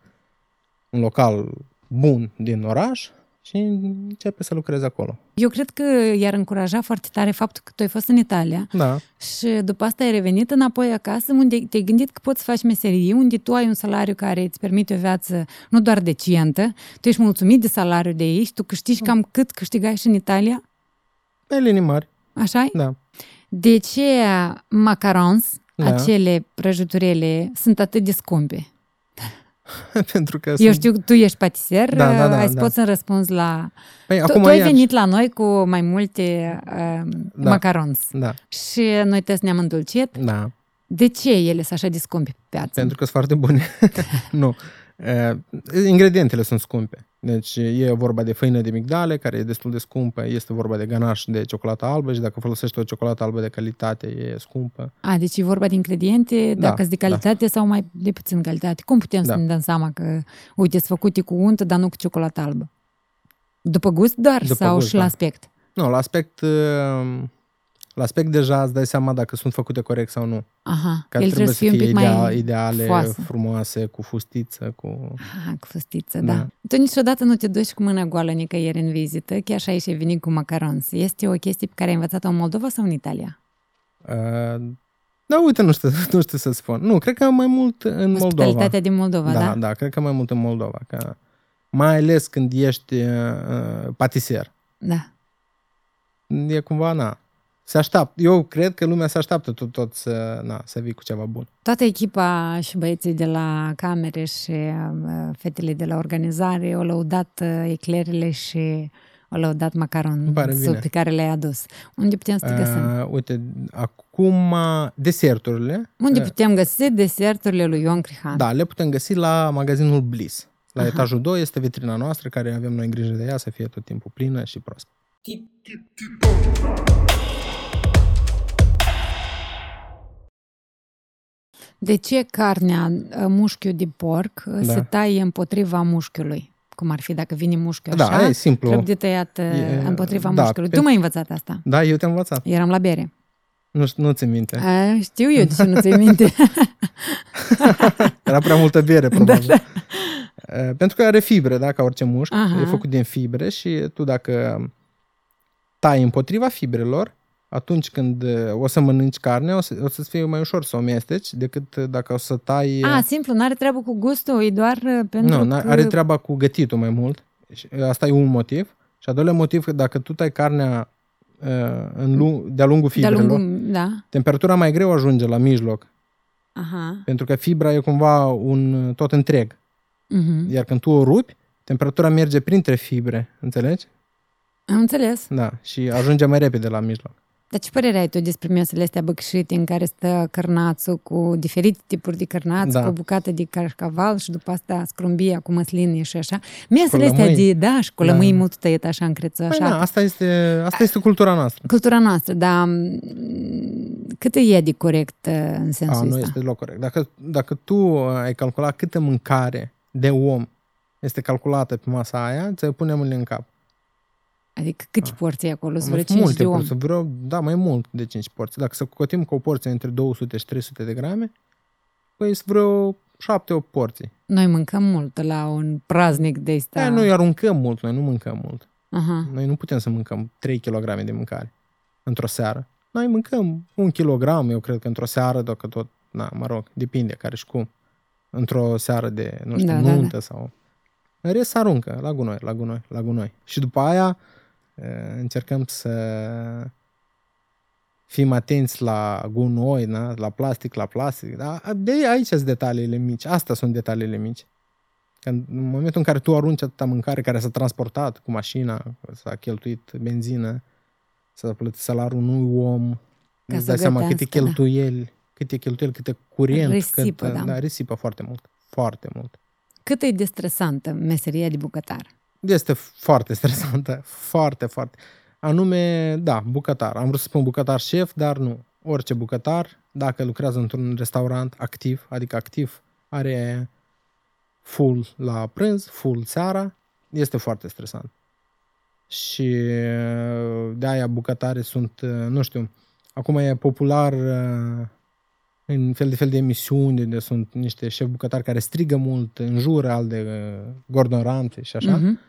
un local bun din oraș și începe să lucreze acolo. Eu cred că i-ar încuraja foarte tare faptul că tu ai fost în Italia Da, și după asta ai revenit înapoi acasă unde te-ai gândit că poți să faci meserie, unde tu ai un salariu care îți permite o viață nu doar decentă, tu ești mulțumit de salariul de aici, tu câștigi cam cât câștigași și în Italia, pe linii mari, așa da. De ce macarons, Da. acele prăjiturele, sunt atât de scumpe? Pentru că Eu sunt... știu că tu ești patiser, Da, da, da, ai să da. poți să răspunzi la... Păi, Tu, acum tu ai iarăși- venit la noi cu mai multe uh, Da. macarons Da, și noi toți ne-am îndulcit. da. De ce ele sunt așa de scumpe pe piață? Pentru că sunt foarte bune. nu. Uh, ingredientele sunt scumpe. Deci e vorba de făină de migdale, care e destul de scumpă, este vorba de ganaș de ciocolată albă și dacă folosești o ciocolată albă de calitate, e scumpă. A, deci e vorba de ingrediente, Da, dacă sunt de calitate sau mai de puțin calitate. Cum putem să Da. ne dăm seama că, uite, sunt făcute cu untă, dar nu cu ciocolată albă? După gust doar După sau gust, și la da. aspect? Nu, la aspect, uh, la aspect deja îți dai seama dacă sunt făcute corect sau nu. Aha, Că el trebuie să fie un pic idea- mai ideale, foasă. frumoase, cu fustiță, cu... Aha, cu fustiță, da. Da. Tu niciodată nu te duci cu mâna goală nicăieri în vizită, chiar și aici ai venit cu macarons. Este o chestie pe care ai învățat-o în Moldova sau în Italia? Uh, da, uite, nu știu, nu știu să spun. Nu, cred că mai mult în Moldova. Hospitalitatea din Moldova, da, da? da, cred că mai mult în Moldova. Că mai ales când ești uh, uh, patiser. Da. E cumva, na, se așteaptă. Eu cred că lumea se așteaptă tot, tot să, na, să vii cu ceva bun. Toată echipa și băieții de la camere și uh, fetele de la organizare au lăudat uh, eclerele și au lăudat macaron pare bine. pe care le-ai adus. Unde putem să te găsim? Uh, uite, acum deserturile, Unde uh, putem găsi deserturile lui Ion Crihan? da, le putem găsi la magazinul Bliss. La Aha. etajul 2 este vitrina noastră, care avem noi grijă de ea să fie tot timpul plină și proaspătă. De ce carnea, uh, mușchiul de porc, uh, Da. se taie împotriva mușchiului? Cum ar fi dacă vine mușchiul Da, așa, e simplu. trebuie tăiat uh, E- împotriva da, mușchiului. pe- Tu m-ai învățat asta. Da, eu te-am învățat. Eram la bere. Nu, știu- nu ți minte. A, știu eu de ce nu ți minte. Era prea multă bere, Da, probabil. Uh, Pentru că are fibre, da, ca orice mușchi. Aha. E făcut din fibre și tu dacă tai împotriva fibrelor, atunci când uh, o să mănânci carne, o, să, o să-ți fie mai ușor să o mesteci decât uh, dacă o să tai... A, simplu, nu are treabă cu gustul, e doar uh, pentru nu, că... n- are treaba cu gătitul mai mult. Și Asta e un motiv. Și al doilea motiv, că dacă tu tai carnea uh, în lung, de-a lungul de-a fibrelor, lungul, da. temperatura mai greu ajunge la mijloc Aha. Pentru că fibra e cumva un tot întreg. Uh-huh. Iar când tu o rupi, temperatura merge printre fibre, înțelegi? Am înțeles. Da, și ajunge mai repede la mijloc. Dar ce părere ai tu despre mesele astea băcșite în care stă cărnațul cu diferite tipuri de cărnați, Da. cu o bucată de cașcaval și după asta scrumbia cu măsline și așa? Mesele astea lămâi. de, da, și cu lămâi Da. mult tăiet așa în creță, Păi așa. da, asta este, asta este cultura noastră. Cultura noastră, dar m, cât e de corect uh, în A, sensul nu ăsta? este deloc corect. Dacă, dacă tu ai calculat câtă mâncare de om este calculată pe masa aia, ți-ai pune mâinile în cap. Adică câte porții e acolo? Sunt vreo Sunt 5 multe de om. porții, vreo, da, mai mult de 5 porții. Dacă să cotim cu o porție între 200 și 300 de grame, păi sunt vreo 7-8 porții. Noi mâncăm mult la un praznic de ăsta. Da. Noi aruncăm mult, noi nu mâncăm mult. Aha. Noi nu putem să mâncăm 3 kg de mâncare într-o seară. Noi mâncăm un kilogram, eu cred că într-o seară, dacă tot, na, mă rog, depinde care și cum. Într-o seară de, nu știu, Da, da, da, nuntă da, sau... În rest se aruncă la gunoi, la gunoi, la gunoi. Și după aia e, încercăm să fim atenți la gunoi, na? la plastic, la plastic. Da? De aici sunt detaliile mici. Astea sunt detaliile mici. Că în momentul în care tu arunci atâta mâncare care s-a transportat cu mașina, s-a cheltuit benzină, s-a plătit salariul unui om, Ca îți să dai seama câte gătească, da. cheltuieli, câte cheltuieli, câte curent, Risipă, cât, da. da, risipă foarte mult, foarte mult. Cât e de stresantă meseria de bucătar? Este foarte stresantă, foarte, foarte. Anume, da, bucătar. Am vrut să spun bucătar șef, dar nu. Orice bucătar, dacă lucrează într-un restaurant activ, adică activ, are full la prânz, full seara, este foarte stresant. Și de aia bucătare sunt, nu știu, acum e popular uh, în fel de fel de emisiuni unde sunt niște șef bucătari care strigă mult, înjură al de uh, Gordon Ramsay și așa. Mhm.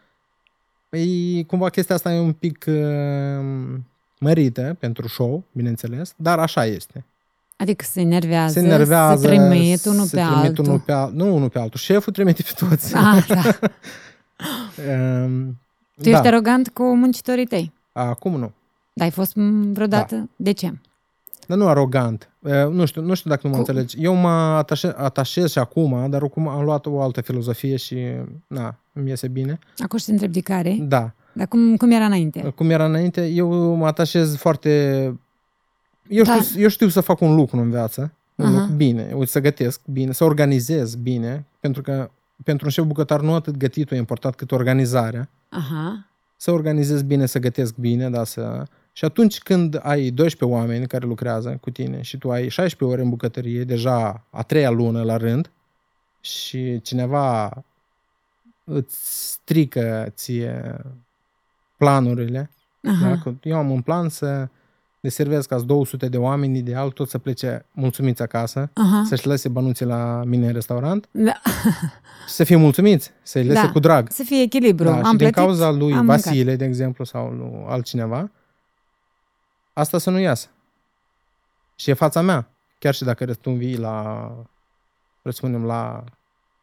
Păi, cumva chestia asta e un pic uh, mărită pentru show, bineînțeles, dar așa este. Adică se enervează, Se enervează, se trimit unul se pe trimit altul. Unul pe al, nu unul pe altul, șeful trimite pe toți. Ah, da. Um, Tu ești arogant cu muncitorii tăi. Acum nu. Dar ai fost m, vreodată? Da. De ce? Dar nu arogant. Uh, nu, știu, nu știu dacă nu mă Cu- înțelegi. Eu mă atașe, atașez și acum, dar acum am luat o altă filozofie și, na, îmi iese bine. Acum și te întreb de care. Da. Dar cum, cum era înainte? Cum era înainte, eu mă atașez foarte... Eu știu, Da. eu știu să fac un lucru în viață, un Aha. lucru bine, uite, să gătesc bine, să organizez bine, pentru că pentru un șef bucătar nu atât gătitul e important cât organizarea. Aha. Să organizez bine, să gătesc bine, da, să... Și atunci când ai 12 oameni care lucrează cu tine și tu ai 16 ore în bucătărie, deja a treia lună la rând, și cineva îți strică ție planurile, Aha. da? Că eu am un plan să deservez ca 200 de oameni, ideal, tot să plece mulțumiți acasă, Aha. să-și lase bănuții la mine în restaurant Da. și să fie mulțumiți, să-i lase Da. cu drag. Să fie echilibru. Da, am și din plătit, cauza lui am Vasile, de exemplu, sau lui altcineva, asta să nu iasă. Și e fața mea. Chiar și dacă tu vii la, răspunem, la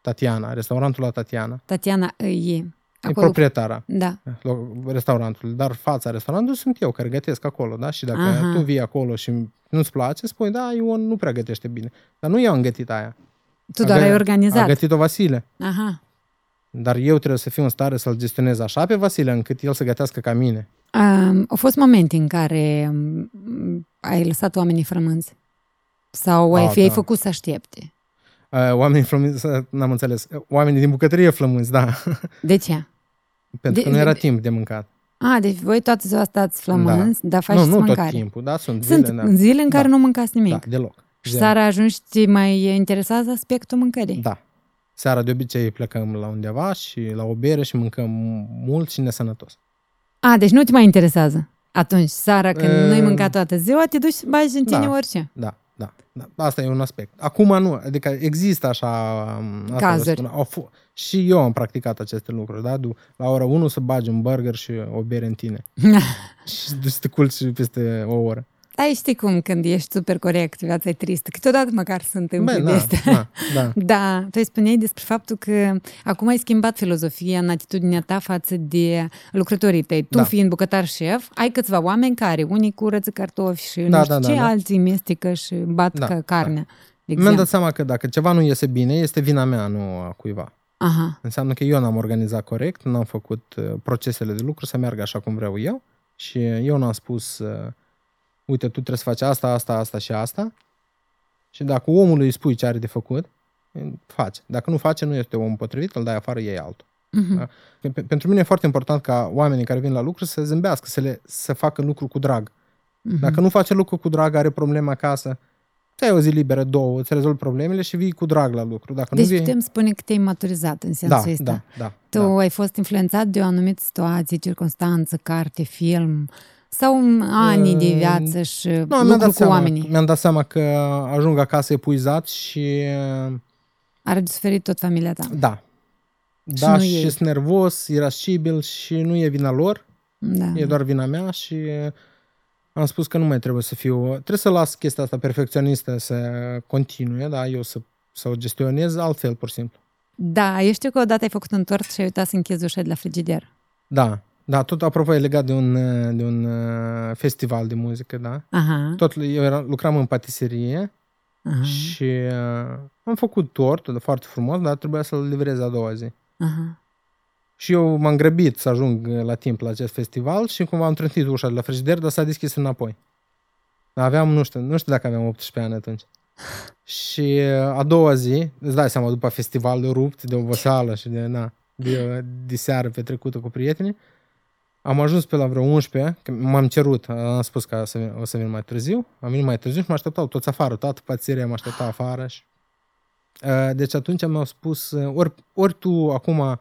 Tatiana, restaurantul la Tatiana, mâncat. Tatiana e e acolo. proprietara Da. lo- restaurantului, dar fața restaurantului sunt eu care gătesc acolo, da? Și dacă Aha. tu vii acolo și nu-ți place, spui, da, Ion nu prea gătește bine. Dar nu eu am gătit aia. Tu A doar gă- ai A organizat. gătit-o Vasile. Aha. Dar eu trebuie să fiu în stare să-l gestionez așa pe Vasile, încât el să gătească ca mine. Um, au fost momente în care um, ai lăsat oamenii frămânți? Sau ai Ah, fi ai da. făcut să aștepte? Uh, Oamenii flămânzi, n-am înțeles, oamenii din bucătărie flămânzi, da, De ce? pentru De- că nu era de- timp de mâncat. A, deci voi toată ziua stați flămânți, dar faceți nu, nu mâncare. tot timpul, da, sunt, Sunt zile, da. zile în care Da. nu mâncați nimic. Da, deloc. Și Zero. seara ajungi și te mai interesează aspectul mâncării. Da. Seara de obicei plecăm la undeva și la o bere și mâncăm mult și nesănătos. A, deci nu te mai interesează. Atunci, seara, când E, nu ai mâncat toată ziua, te duci și bagi în tine da. orice. Da, da, da. Asta e un aspect. Acum nu, adică există așa... um, Asta Cazuri. vă spun, au fu- și eu am practicat aceste lucruri, da? Du- La ora 1 să bagi un burger și o bere în tine. și duci să te culci peste o oră. Da, știi cum, când ești super corect, viața e tristă. Câteodată măcar se întâmplă Bă, de da, astea. da, da. Da, tu îi spuneai despre faptul că acum ai schimbat filozofia în atitudinea ta față de lucrătorii tăi. Tu, Da. fiind bucătar șef, ai câțiva oameni care unii curăță cartofi și Da, nu știu da, ce, da, da. alții mestecă și bat Da, ca carnea. Mi-am exemplu. dat seama că dacă ceva nu iese bine, este vina mea, nu a cuiva. Aha. Înseamnă că eu n-am organizat corect, n-am făcut uh, procesele de lucru să meargă așa cum vreau eu și eu n-am spus, uh, uite, tu trebuie să faci asta, asta, asta și asta și dacă omului îi spui ce are de făcut, face. Dacă nu face, nu este omul potrivit, îl dai afară, iei altul. Mhm. Da? Pe- pe- Pentru mine e foarte important ca oamenii care vin la lucru să zâmbească, să, le, să facă lucru cu drag. Mhm. Dacă nu face lucru cu drag, are probleme acasă, ți-ai o zi liberă, două, îți rezolvi problemele și vii cu drag la lucru. Dacă Deci nu vii... putem spune că te-ai maturizat în sensul da, ăsta. da, da, Tu da. ai fost influențat de o anumită situație, circunstanță, carte, film sau ani de viață și Nu, mi-am lucru dat, cu seama, oamenii? mi-am dat seama că ajung acasă epuizat și Are de suferit tot familia ta. da. Și Da, nu și, ei. sunt nervos, irascibil și nu e vina lor, Da. e doar vina mea și am spus că nu mai trebuie să fiu... Trebuie să las chestia asta perfecționistă să continue, da, eu să, să o gestionez altfel, pur și simplu. Da, eu știu că odată ai făcut un tort și ai uitat să închizi ușa de la frigider. Da, da, tot apropo e legat de un, de un uh, festival de muzică, da. Aha, Tot eu era, lucram în patiserie aha, și uh, am făcut tortul foarte frumos, dar trebuia să-l livrez a doua zi. aha. Și eu m-am grăbit să ajung la timp la acest festival și cumva am trântit ușa de la frigider, dar s-a deschis înapoi. Aveam, nu știu, nu știu dacă aveam 18 ani atunci. Și uh, a doua zi, îți dai seama, după festival rupt de oboseală și de, na, de, de seară petrecută cu prietenii, am ajuns pe la vreo 11, că m-am cerut, am spus că o să vin, o să vin mai târziu, am venit mai târziu și mă așteptau toți afară, toată patiseria mă aștepta afară. Și... Uh, Deci atunci mi-au spus, uh, ori, ori tu acum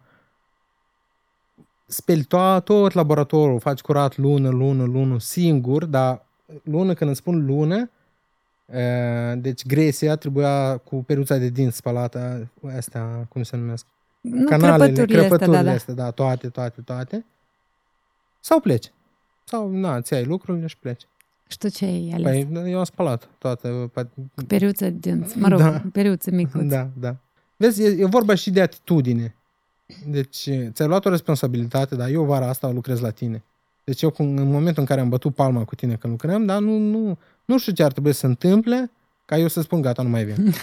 speli to- tot laboratorul, faci curat lună, lună, lună, singur, dar lună, când îmi spun lună, uh, deci gresia trebuia cu peruța de dinți spălată, astea, cum se numesc? Nu, canalele, crăpăturile astea, crăpăturile da, da. astea, da, toate, toate, toate. Sau pleci. Sau, na, ți ai lucrurile și pleci. Și tu ce ai ales? Păi, eu am spălat toată. Cu periuță de dinți, mă rog, Da. periuță micuță. Da, da. Vezi, e, e vorba și de atitudine. Deci, ți-ai luat o responsabilitate, dar eu vara asta lucrez la tine. Deci eu, cum- în momentul în care am bătut palma cu tine când lucrăm, dar nu, nu, nu știu ce ar trebui să se întâmple ca eu să spun gata, nu mai vin.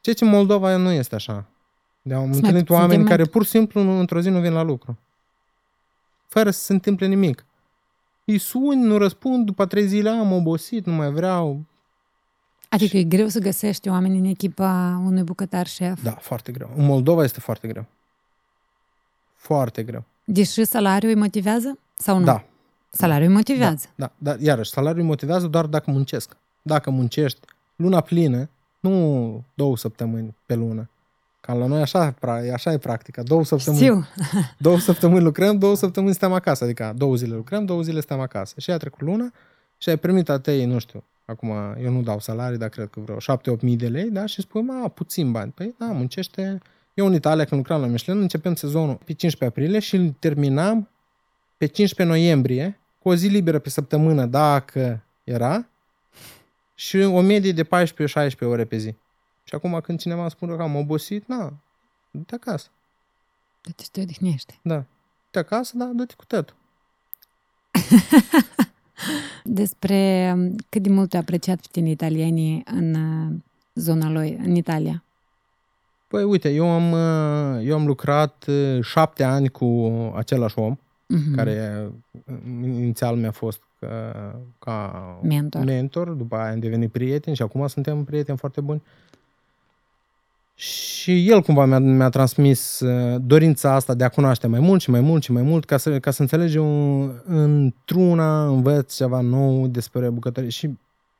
Ceea ce în Moldova nu este așa. De am mai întâlnit puțin oameni de care pur și simplu nu, într-o zi nu vin la lucru. Fără să se întâmple nimic. Îi suni, nu răspund, după trei zile am obosit, nu mai vreau. Adică e greu să găsești oameni în echipa unui bucătar șef. Da, foarte greu. În Moldova este foarte greu. Foarte greu. Deși salariul îi motivează? Sau nu? Da, Salariul îi motivează. da, dar iarăși, salariul îi motivează doar dacă muncesc. Dacă muncești luna plină, nu două săptămâni pe lună. Ca la noi așa, pra- așa e practica. Două săptămâni, Știu. două săptămâni lucrăm, două săptămâni stăm acasă. Adică două zile lucrăm, două zile stăm acasă. Și a trecut luna și ai primit a tăi, nu știu, acum eu nu dau salarii, dar cred că vreo 7-8 mii de lei, da? Și spui, mă, puțin bani. Păi da, muncește. Eu în Italia, când lucram la Michelin, începem sezonul pe 15 aprilie și îl terminam pe 15 noiembrie, cu o zi liberă pe săptămână, dacă era, și o medie de 14-16 ore pe zi. Și acum când cineva spune că am obosit, na, du-te acasă. Deci te odihnește. Da. Du-te acasă, da, du-te cu tătul. Despre um, cât de mult ai apreciat pe tine italienii în uh, zona lui, în Italia. Păi uite, eu am, uh, eu am lucrat uh, șapte ani cu același om, Mhm. care uh, inițial mi-a fost ca, ca Mentor. mentor, după aia am devenit prieteni și acum suntem prieteni foarte buni. Și el cumva mi-a, mi-a transmis uh, dorința asta de a cunoaște mai mult și mai mult și mai mult ca să, ca să înțelegi un, într-una învăț ceva nou despre bucătărie și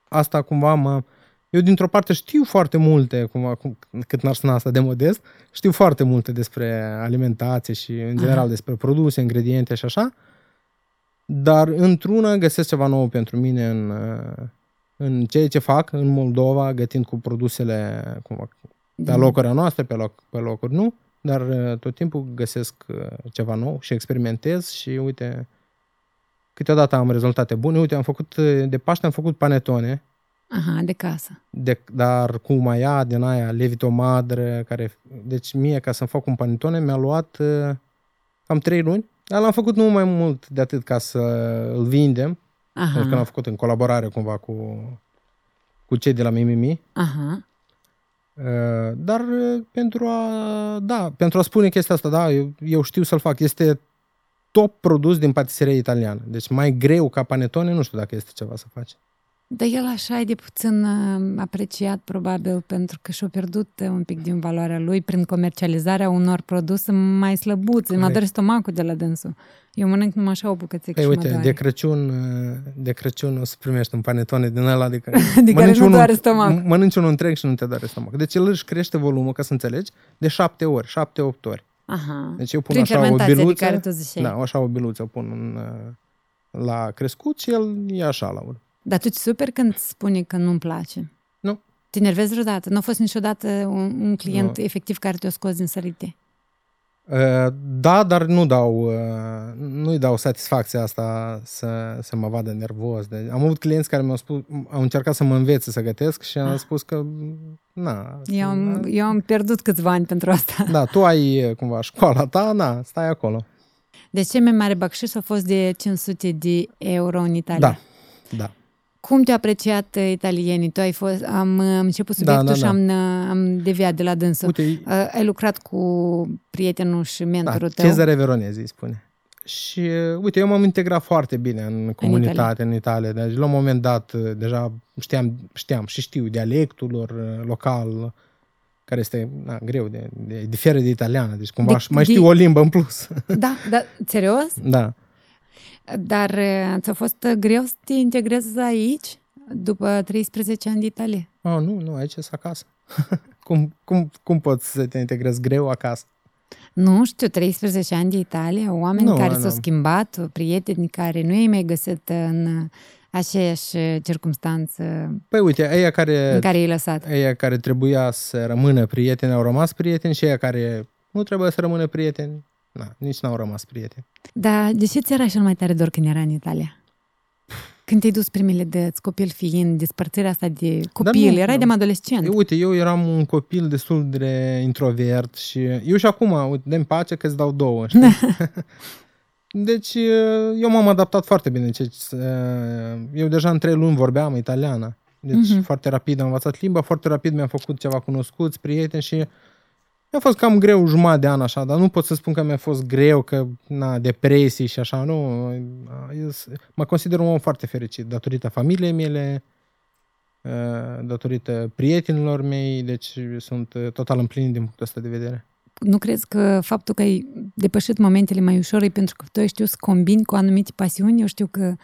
asta cumva mă... Eu dintr-o parte știu foarte multe, cumva, cum, cât n-ar suna asta de modest, știu foarte multe despre alimentație și în general Aha. despre produse, ingrediente și așa, dar într-una găsesc ceva nou pentru mine în, uh, în ceea ce fac în Moldova, gătind cu produsele cumva, pe Da. locurile noastre, pe, loc, pe locuri nu, dar uh, tot timpul găsesc uh, ceva nou și experimentez și uite, câteodată am rezultate bune. Uite, am făcut, uh, de Paște am făcut panetone, Aha, de casă. de, dar cu maia din aia, levito madre, care, deci mie ca să-mi fac un panetone mi-a luat uh, cam trei luni, dar l-am făcut nu mai mult de atât ca să îl vindem, pentru că l-am Aha. făcut în colaborare cumva cu, cu cu cei de la Mimimi. Aha. Uh, dar uh, pentru a, da, pentru a spune chestia asta, da, eu, eu știu să-l fac. Este top produs din patiserie italiană. Deci mai greu ca panetone, nu știu dacă este ceva să faci. Dar el așa e de puțin uh, apreciat, probabil, pentru că și-a pierdut uh, un pic din valoarea lui prin comercializarea unor produse mai slăbuțe. Mă Corect. doare stomacul de la dânsul. Eu mănânc numai așa o bucățică Ei, și mă uite, doare. de Crăciun, uh, de Crăciun o să primești un panetone din ăla de care, De care mănânci nu unul- doare stomac. Mănânci unul întreg și nu te doare stomac. Deci el își crește volumul, ca să înțelegi, de șapte ori, șapte-opt ori. Aha. Deci eu pun Prin așa o fermentație de biluță, care tu ziceai. da, așa o biluță o pun în, uh, la crescut și el e așa la urmă. Dar tu ți super când îți spune că nu-mi place. Nu. Te enervezi vreodată? Nu a fost niciodată un, un client Nu. efectiv care te-a scos din sărite? Uh, Da, dar nu dau, uh, nu-i dau satisfacția asta să, să mă vadă nervos. Deci, am avut clienți care mi-au spus, au încercat să mă învețe să gătesc și am Ah. spus că, na, Eu am, eu am pierdut câțiva ani pentru asta. da, tu ai uh, cumva școala ta, na, stai acolo. Deci cel mai mare bacșiș a fost de 500 de euro în Italia. Da, da. Cum te-au apreciat uh, italienii? Tu ai fost, am, uh, am început subiectul da, și da. am, uh, am deviat de la dânsul. Uite, Uh, ai lucrat cu prietenul și da, mentorul tău? Cezare Veronezi îi spune. Și uh, uite, eu m-am integrat foarte bine în comunitate, în Italia. Deci la un moment dat uh, deja știam, știam și știu dialectul lor uh, local, care este na, greu, de, de, diferă de italiană. Deci cumva De- de, mai de- știu o limbă în plus. Da, da, serios? da. Dar uh, ți-a fost uh, greu să te integrezi aici, după 13 ani de Italia? Oh, nu, nu, aici e acasă. cum, cum, cum poți să te integrezi greu acasă? Nu știu, 13 ani de Italia, oameni Nu, care nu. s-au schimbat, prieteni care nu i-ai mai găsit în aceeași circunstanță Păi uite, aia care, în care i-ai lăsat. aia care trebuia să rămână prieteni au rămas prieteni și aia care nu trebuia să rămână prieteni, na, nici n-au rămas prieteni. Dar de ce ți era cel mai tare dor când era în Italia? Când te-ai dus primele dăți, copil fiind, despărțirea asta de copil, nu, erai nu. de adolescent. Eu, uite, eu eram un copil destul de introvert și eu și acum, uite, dă pace că îți dau două, știi? deci eu m-am adaptat foarte bine. Deci, eu deja în trei luni vorbeam italiană. Deci Mhm. foarte rapid am învățat limba, foarte rapid mi-am făcut ceva cunoscuți, prieteni și mi-a fost cam greu jumătate de an așa, dar nu pot să spun că mi-a fost greu, că na, depresii și așa, nu. Eu s- mă consider un om foarte fericit datorită familiei mele, uh, datorită prietenilor mei, deci sunt uh, total împlinit din punctul ăsta de vedere. Nu crezi că faptul că ai depășit momentele mai ușor e pentru că tu ai știut să combini cu anumite pasiuni? Eu știu că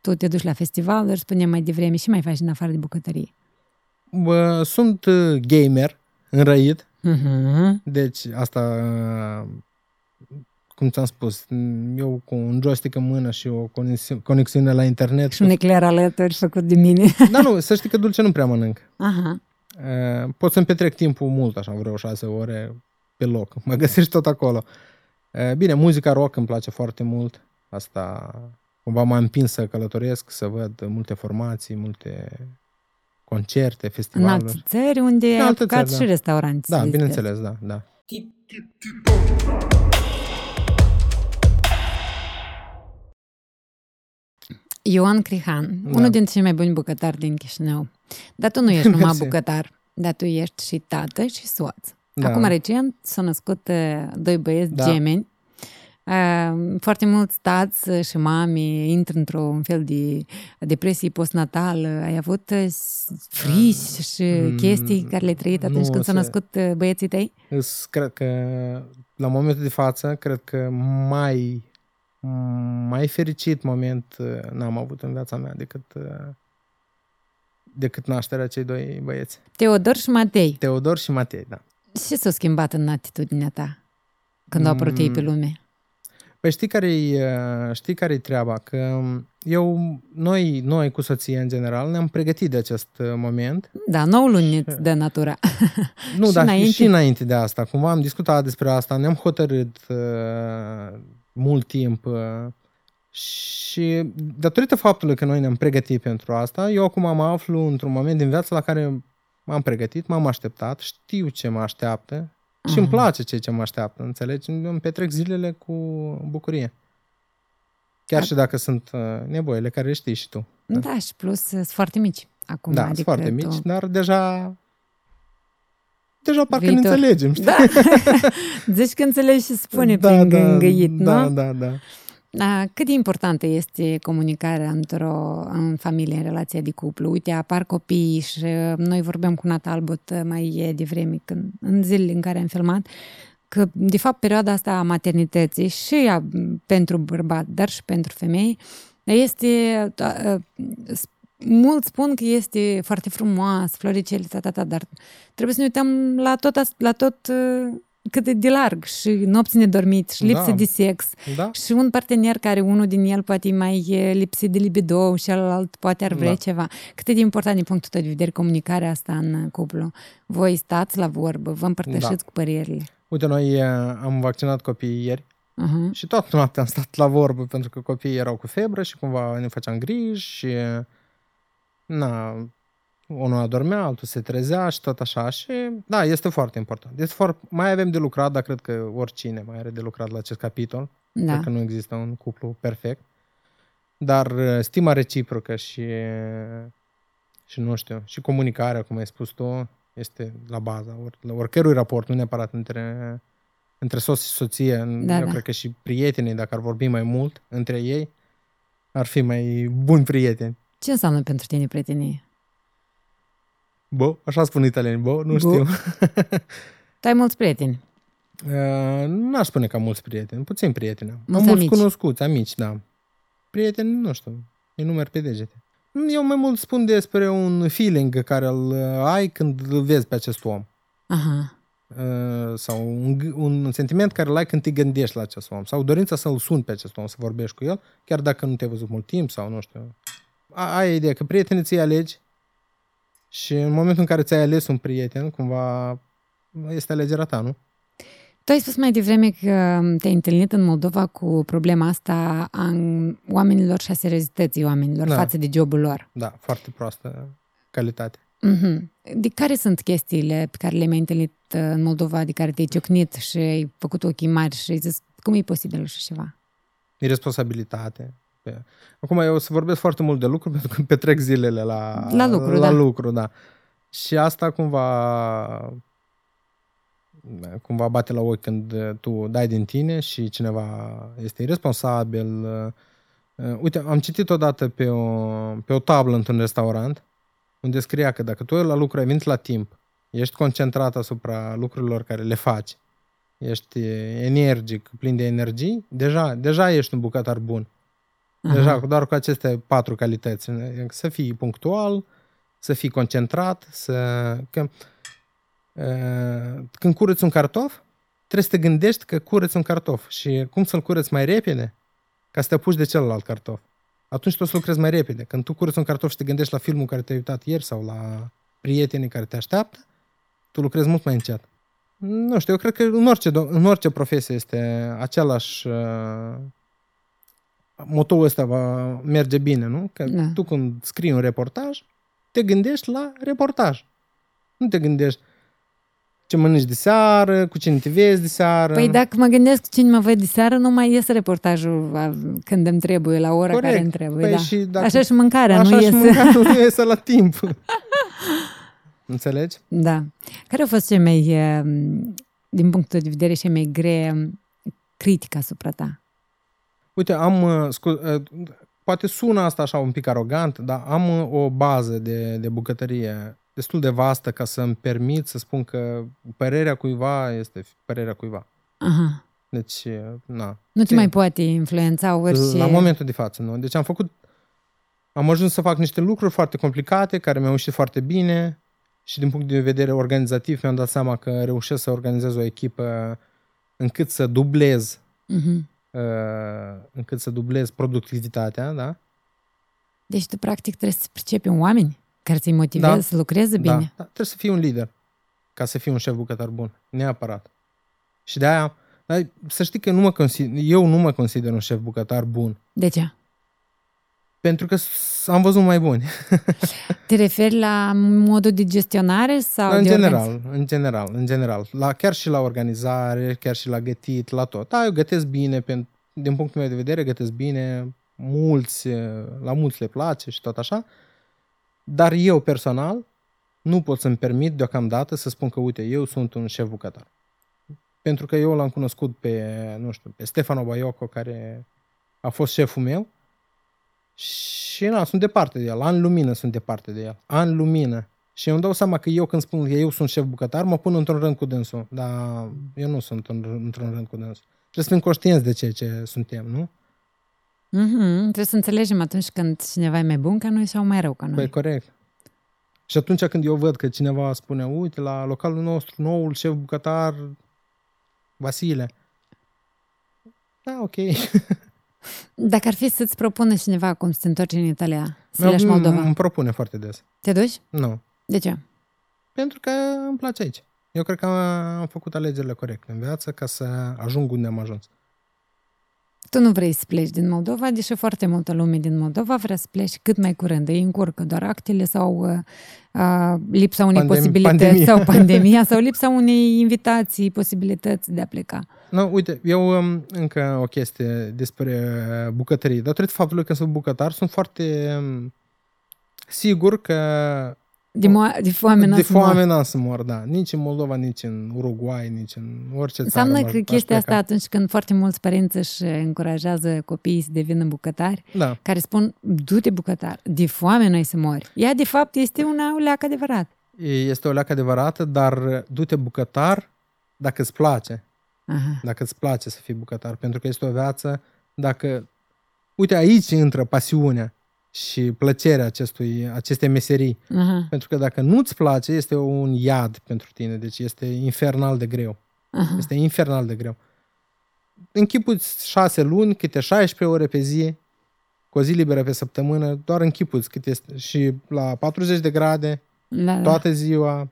tu te duci la festivaluri, spuneam mai devreme, și mai faci în afară de bucătărie. Bă, sunt uh, gamer, înrăit, Uh-huh. deci asta, uh, cum ți-am spus, eu cu un joystick în mână și o conexiune, conexiune la internet. Și un ecler alături făcut de mine. Dar nu, să știi că dulce nu prea mănânc. Aha. Uh, pot să-mi petrec timpul mult, așa, vreo șase ore pe loc. Mă găsești tot acolo. Uh, Bine, muzica rock îmi place foarte mult. Asta cumva m-a împins să călătoresc, să văd multe formații, multe concerte, În festivaluri. alte țări unde ai alte apucat țări, și da. restaurante. să Da, vizitezi. bineînțeles, da, da. Ioan Crihan, Da. unul dintre cei mai buni bucătari din Chișinău. Dar tu nu ești numai Mersi. bucătar, dar tu ești și tată și soț. Da. Acum recent s-au născut uh, doi băieți Da. gemeni. Uh, Foarte mulți tați și mami intră într-un fel de depresie postnatală. Ai avut uh, frici și Mm, chestii care le-ai trăit atunci nu, când s-au se- născut uh, băieții tăi? Îs, cred că la momentul de față, cred că mai mai fericit moment uh, n-am avut în viața mea decât uh, decât nașterea cei doi băieți. Teodor și Matei. Teodor și Matei, da. Ce s-a schimbat în atitudinea ta când au apărut ei pe Mm. lume? Păi știi care-i, uh, știi care-i treaba? Că eu, noi, noi cu soția în general, ne-am pregătit de acest uh, moment. Da, 9 luni îți dă natura. Nu, Și dar înainte? și înainte de asta. Cumva am discutat despre asta, ne-am hotărât uh, mult timp uh, și datorită faptului că noi ne-am pregătit pentru asta, eu acum mă aflu într-un moment din viața la care m-am pregătit, m-am așteptat, știu ce mă așteaptă și îmi Mhm. place ceea ce mă așteaptă, înțelegi? Îmi petrec zilele cu bucurie. Chiar Da. și dacă sunt uh, nevoile care știi și tu. Da, și plus sunt foarte mici. acum. Da, adică sunt foarte tu... mici, dar deja deja parcă Viitor. ne înțelegem, știi? Da. Zici că înțelegi și spune da, prin da, gângăit, da, nu? da, da. A, cât de importantă este comunicarea într-o în familie, în relația de cuplu? Uite, apar copii și uh, noi vorbeam cu Nata Albot uh, mai devreme, când, în zilele în care am filmat, că, de fapt, perioada asta a maternității și a, pentru bărbat, dar și pentru femei, este... A, a, mulți spun că este foarte frumoasă, floricele, ta, ta, ta, dar trebuie să ne uităm la tot, as- la tot uh, cât e de larg și nopți nedormite și lipsă Da. de sex Da? și un partener care unul din el poate e mai e, lipsit de libido și celălalt poate ar vrea Da. ceva. Cât e de important din punctul tău de vedere comunicarea asta în cuplu? Voi stați la vorbă, vă împărtășiți Da. cu părerile. Uite, noi uh, am vaccinat copiii ieri Uh-huh. și toată noaptea am stat la vorbă pentru că copiii erau cu febră și cumva ne făceam griji și na, unul adormea, altul se trezea și tot așa și da, este foarte important. Este foarte, mai avem de lucrat, dar cred că oricine mai are de lucrat la acest capitol, Da. cred că nu există un cuplu perfect. Dar uh, stima reciprocă și și nu știu, și comunicarea, cum ai spus tu, este la baza or, la oricărui raport, nu neapărat între între soț și soție, Da, eu da. cred că și prietenii, dacă ar vorbi mai mult între ei, ar fi mai buni prieteni. Ce înseamnă pentru tine prietenie? Bă, așa spun italienii, bă, nu Bă. știu. Tu ai mulți prieteni. Uh, n-aș spune că am mulți prieteni, puțin prieteni. am. Mulți am mulți amici. cunoscuți, amici, da. Prieteni, nu știu, îi numeri pe degete. Eu mai mult spun despre un feeling care îl uh, ai când îl vezi pe acest om. Aha. Uh, sau un, g- un sentiment care îl ai când te gândești la acest om. Sau dorința să-l suni pe acest om, să vorbești cu el, chiar dacă nu te-ai văzut mult timp sau nu știu. A- Ai ideea că prietenii ți alegi și în momentul în care ți-ai ales un prieten, cumva este alegerea ta, nu? Tu ai spus mai devreme că te-ai întâlnit în Moldova cu problema asta a oamenilor și a seriozității oamenilor Da. față de jobul lor. Da, foarte proastă calitate. Mhm. De care sunt chestiile pe care le-ai mai întâlnit uh, în Moldova, de care te-ai ciocnit și ai făcut ochii mari și ai zis, cum e posibil așa ceva? Irresponsabilitate. Pe- Acum eu o să vorbesc foarte mult de lucru pentru că îmi petrec zilele la, La lucru, la da. lucru, da. Și asta cumva cumva bate la ochi când uh, tu dai din tine și cineva este irresponsabil. Uh, Uite, am citit odată pe o, pe o tablă într-un restaurant unde scria că dacă tu la lucru ai venit la timp, ești concentrat asupra lucrurilor care le faci, ești energic, plin de energii, deja, deja ești un bucătar bun. Deja, doar cu aceste patru calități. Să fii punctual, să fii concentrat, să... Că, uh, când curăți un cartof, trebuie să te gândești că curăți un cartof și cum să-l curăți mai repede ca să te apuci de celălalt cartof. Atunci tu o să lucrezi mai repede. Când tu curăți un cartof și te gândești la filmul care te-ai uitat ieri sau la prietenii care te așteaptă, tu lucrezi mult mai încet. Nu știu, eu cred că în orice, do- în orice profesie este același uh, motoul ăsta va merge bine, nu? Că Da. tu când scrii un reportaj, te gândești la reportaj. Nu te gândești ce mănânci de seară, cu cine te vezi de seară. Păi dacă mă gândesc cine mă văd de seară, nu mai iese reportajul a, când îmi trebuie, la ora Corect. care îmi trebuie. Păi da. și dacă- Așa și mâncarea, Așa nu și iese. mâncarea nu iese la timp. Înțelegi? Da. Care au fost cei mai, eh, din punctul de vedere, cei mai gre critica asupra ta? Uite, am, uh, scu- uh, poate sună asta așa un pic arogant, dar am uh, o bază de, de bucătărie destul de vastă ca să-mi permit să spun că părerea cuiva este părerea cuiva. Aha. Deci, uh, na. Nu te Sim. mai poate influența orice... La momentul de față, nu. Deci am făcut, am ajuns să fac niște lucruri foarte complicate, care mi-au ieșit foarte bine și din punct de vedere organizativ mi-am dat seama că reușesc să organizez o echipă încât să dublez Mhm. Uh, încât să dublez productivitatea, da? Deci tu, practic, trebuie să pricepi un oameni care să-i motiveze Da. să lucreze Da, bine. da, trebuie să fii un lider ca să fii un șef bucătar bun, neapărat. Și de aia, dar să știi că nu mă consider, eu nu mă consider un șef bucătar bun, De ce? Pentru că s- am văzut mai buni. Te referi la modul de gestionare sau în de general, în general, în general, la, chiar și la organizare, chiar și la gătit, la tot. Da, eu gătesc bine, pen, din punctul meu de vedere, gătesc bine, mulți, la mulți le place și tot așa, Dar eu personal nu pot să-mi permit deocamdată să spun că, uite, eu sunt un șef bucătar. Pentru că eu l-am cunoscut pe, nu știu, pe Stefano Baioco, care a fost șeful meu și na, sunt departe de el, an lumină sunt departe de el, an lumină. Și eu îmi dau seama că eu când spun că eu sunt șef bucătar, mă pun într-un rând cu dânsul, dar eu nu sunt într-un rând cu dânsul. Trebuie să fim conștienți de ceea ce suntem, nu? Mm-hmm. Trebuie să înțelegem atunci când cineva e mai bun ca noi sau mai rău ca noi. Păi corect. Și atunci când eu văd că cineva spune, uite, la localul nostru, noul șef bucătar, Vasile. Da, ok. Dacă ar fi să-ți propună cineva cum să te întorci în Italia, să lași Moldova. Îmi propune foarte des. Te duci? Nu. De ce? Pentru că îmi place aici. Eu cred că am făcut alegerile corecte în viață ca să ajung unde am ajuns. Tu nu vrei să pleci din Moldova, deși foarte multă lume din Moldova vrea să pleci cât mai curând. Îi încurcă doar actele sau uh, uh, lipsa unei Pandem- posibilități pandemia. sau pandemia sau lipsa unei invitații, posibilități de a pleca. Nu, uite, eu um, încă o chestie despre bucătărie. Datorită faptului că sunt bucătar, sunt foarte um, sigur că de, mo- de foame n De foame n să mor, da. Nici în Moldova, nici în Uruguay, nici în orice Înseamnă țară. Înseamnă că chestia asta atunci când foarte mulți părinți își încurajează copiii să devină bucătari, da. care spun, du-te bucătar, de foame noi să mori. Ea, de fapt, este una o leacă adevărat. Este o leacă adevărată, dar du-te bucătar dacă îți place. Aha. Dacă îți place să fii bucătar. Pentru că este o viață, dacă... Uite, aici intră pasiunea și plăcerea acestui, acestei meserii. Uh-huh. Pentru că dacă nu-ți place, este un iad pentru tine. Deci este infernal de greu. Uh-huh. Este infernal de greu. Închipuți șase luni, câte 16 ore pe zi, cu o zi liberă pe săptămână, doar închipuți cât este. Și la 40 de grade, da, da. toată ziua,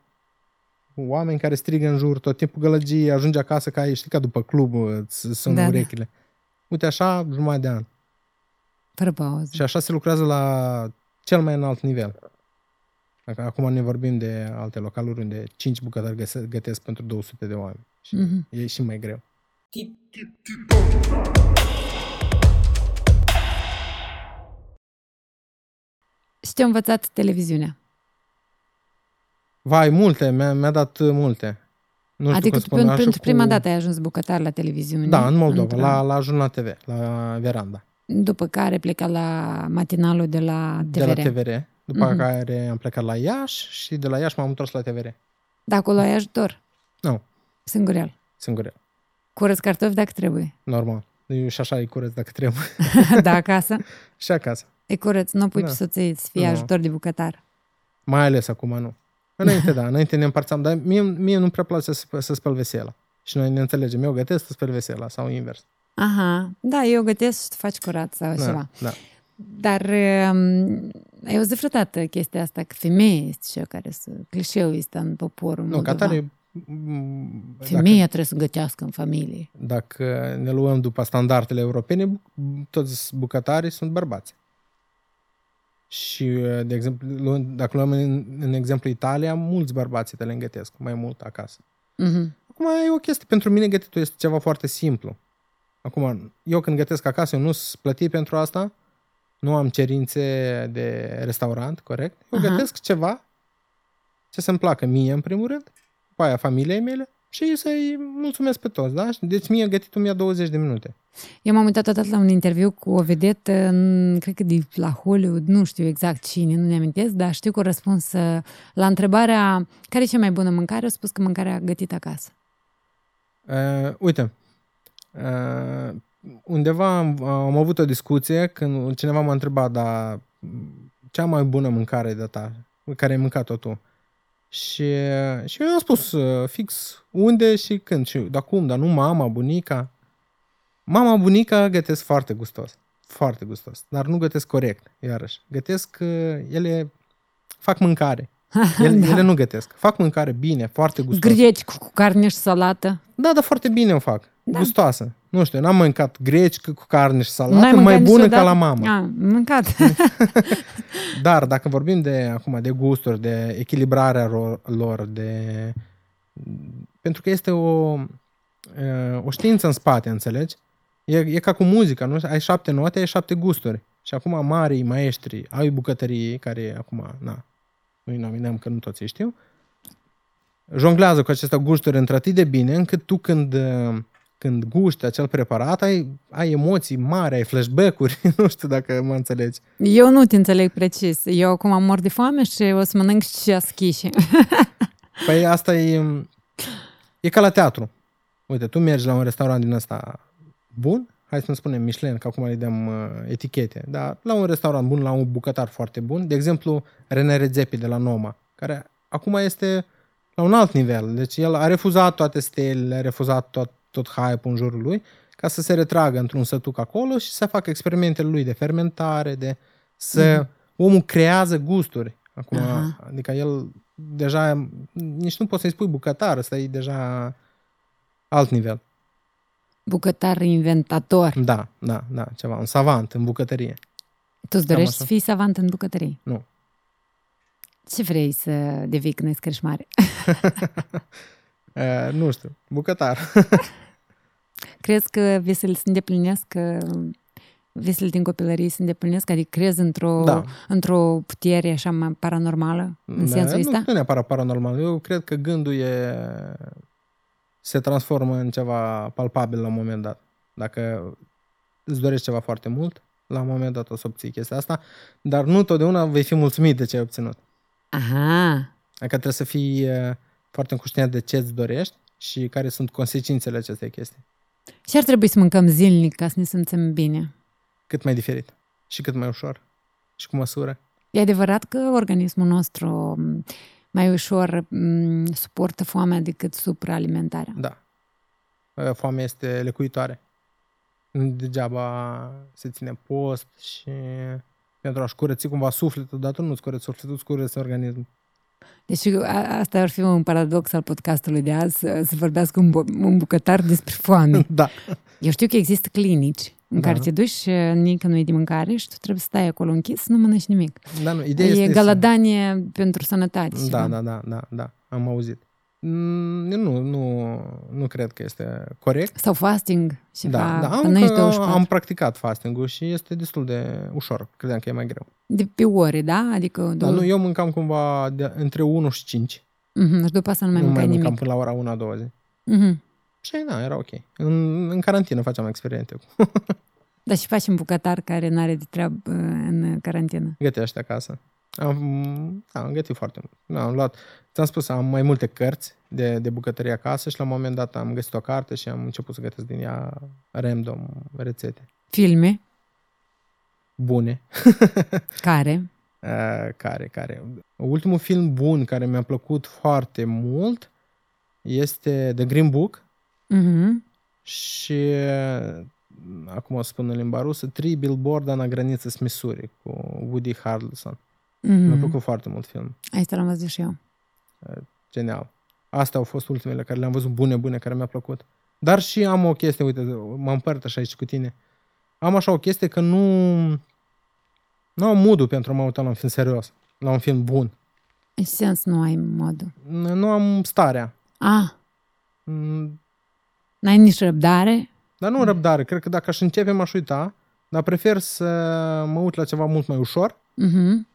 oameni care strigă în jur, tot timpul gălăgie, ajunge acasă ca, știi, ca după club îți sună da, urechile. Da. Uite așa, jumătate de an. Fără pauză. Și așa se lucrează la cel mai înalt nivel. Dacă acum ne vorbim de alte localuri unde 5 bucătari gătesc pentru 200 de oameni. Și mm-hmm. e și mai greu. Și te-a învățat televiziunea? Vai, multe, mi-a, mi-a dat multe. Nu știu adică spun, pentru cu... prima dată ai ajuns bucătar la televiziune? Da, în Moldova, la, la Jurnal TV, la Veranda. După care pleca la matinalul de la TVR. De la TVR. După mm-hmm. care am plecat la Iași și de la Iași m-am întors la TVR. Da, acolo ai ajutor? Nu. Singurel? Singurel. Curăț cartofi dacă trebuie? Normal. Eu și așa îi curăț dacă trebuie. da, acasă? și acasă. E curăț, nu pui da. pe soție să fie no. ajutor de bucătar. Mai ales acum nu. Înainte, da, înainte ne împărțeam, dar mie, mie nu prea place să, să spăl vesela. Și noi ne înțelegem. Eu gătesc, să spăl vesela sau invers. Aha, da, eu gătesc și tu faci curat sau da, ceva. Da. Dar um, ai auzit vreodată chestia asta că femeia este cea care să... Clișeul este în poporul Nu, ca tare... Femeia dacă, trebuie să gătească în familie. Dacă ne luăm după standardele europene, toți bucătarii sunt bărbați. Și, de exemplu, dacă luăm în, în exemplu Italia, mulți bărbați te le îngătesc mai mult acasă. Uh-huh. Acum e o chestie, pentru mine gătitul este ceva foarte simplu. Acum, eu când gătesc acasă, eu nu sunt plătit pentru asta, nu am cerințe de restaurant, corect? Eu Aha. gătesc ceva ce să-mi placă mie, în primul rând, cu aia familiei mele și să-i mulțumesc pe toți, da? Deci mie gătitul mi-a 20 de minute. Eu m-am uitat odată la un interviu cu o vedetă, cred că de la Hollywood, nu știu exact cine, nu ne amintesc, dar știu că a răspuns uh, la întrebarea care e cea mai bună mâncare, a spus că mâncarea gătită acasă. Uh, uite, Uh, undeva am, am avut o discuție când cineva m-a întrebat, dar cea mai bună mâncare de ta, care ai mâncat-o tu? Și, și eu am spus uh, fix unde și când și dar cum, dar nu mama, bunica. Mama, bunica gătesc foarte gustos. Foarte gustos. Dar nu gătesc corect, iarăși. Gătesc, uh, ele fac mâncare. Ele, da. ele nu gătesc. Fac mâncare bine, foarte gustos. Greci cu carne și salată. Da, dar foarte bine o fac. Da. Gustoasă. Nu știu, n-am mâncat greci cu carne și salată mai bună ca la mama. Am mâncat. Dar dacă vorbim de acum de gusturi, de echilibrarea lor, de pentru că este o o știință în spate, înțelegi? E, e ca cu muzica, nu? Ai șapte note, ai șapte gusturi. Și acum marii maestri ai bucătăriei, care acum, na, nu-i nominăm că nu toți îi știu, jonglează cu aceste gusturi într atât de bine încât tu când, uh, când guști acel preparat ai, ai emoții mari, ai flashback-uri, nu știu dacă mă înțelegi. Eu nu te înțeleg precis. Eu acum mor de foame și o să mănânc și schiși. Păi asta e, e ca la teatru. Uite, tu mergi la un restaurant din ăsta bun, hai să nu spunem Michelin, că acum le dăm uh, etichete, dar la un restaurant bun, la un bucătar foarte bun, de exemplu René Redzepi de la Noma, care acum este la un alt nivel. Deci el a refuzat toate stelele, a refuzat tot, tot hype în jurul lui, ca să se retragă într-un sătuc acolo și să facă experimentele lui de fermentare, de să... Mm-hmm. Omul creează gusturi. Acum, uh-huh. adică el deja, nici nu poți să-i spui bucătar, ăsta e deja alt nivel. Bucătar inventator. Da, da, da, ceva, un savant în bucătărie. Tu îți dorești să fii savant în bucătărie? Nu. Ce vrei să devii când ești crești mare? uh, nu știu, bucătar. Crezi că visele se îndeplinesc visele din copilărie se îndeplinesc? Adică crezi într-o, da. într-o putere așa mai paranormală în da, sensul ăsta? Nu, nu neapărat paranormal. Eu cred că gândul e se transformă în ceva palpabil la un moment dat. Dacă îți dorești ceva foarte mult, la un moment dat o să obții chestia asta, dar nu totdeauna vei fi mulțumit de ce ai obținut. Aha. Adică trebuie să fii foarte înconștient de ce îți dorești și care sunt consecințele acestei chestii. Și ar trebui să mâncăm zilnic ca să ne simțim bine? Cât mai diferit și cât mai ușor și cu măsură. E adevărat că organismul nostru mai ușor m- suportă foamea decât supraalimentarea. Da. Foamea este lecuitoare. Degeaba se ține post și pentru a-și curăți cumva sufletul, dar tu nu-ți curăți sufletul, îți curăți organismul. Deci asta ar fi un paradox al podcastului de azi, să vorbească un, bu- un bucătar despre foame. da. Eu știu că există clinici în da. care te duci și nici nu e de mâncare și tu trebuie să stai acolo închis, nu mănânci nimic. Da, nu, ideea e este galadanie să... pentru sănătate. Da, da, da, da, da, am auzit. Mm, eu nu, nu, nu cred că este corect. Sau fasting și da, fa, da, am, am practicat fasting-ul și este destul de ușor. Credeam că e mai greu. De pe ore, da? Adică da, nu, eu mâncam cumva de, între 1 și 5. Mm-hmm, și după asta nu mai nu mâncai mai nimic. până la ora 1 a 2 zi. Mm-hmm. Și da, era ok. În, în carantină făceam experimente. Dar și facem bucătar care nu are de treabă în carantină. Gătește acasă. Am, da, am gătit foarte mult. Da, am luat, ți-am spus, am mai multe cărți de, de bucătărie acasă și la un moment dat am găsit o carte și am început să gătesc din ea random rețete. Filme? Bune. care? Uh, care, care. Ultimul film bun care mi-a plăcut foarte mult este The Green Book uh-huh. și acum o spun în limba rusă, Three Billboard la graniță Missouri cu Woody Harrelson. Mm-hmm. Mi-a plăcut foarte mult film. Asta l-am văzut și eu. Genial. Astea au fost ultimele care le-am văzut bune, bune, care mi-a plăcut. Dar și am o chestie, uite, mă împărt așa aici cu tine. Am așa o chestie că nu... Nu am modul pentru a mă uita la un film serios, la un film bun. În sens nu ai modul? Nu am starea. Ah. Mm. N-ai nici răbdare? Dar nu răbdare. Cred că dacă aș începe, m-aș uita, dar prefer să mă uit la ceva mult mai ușor uh-huh.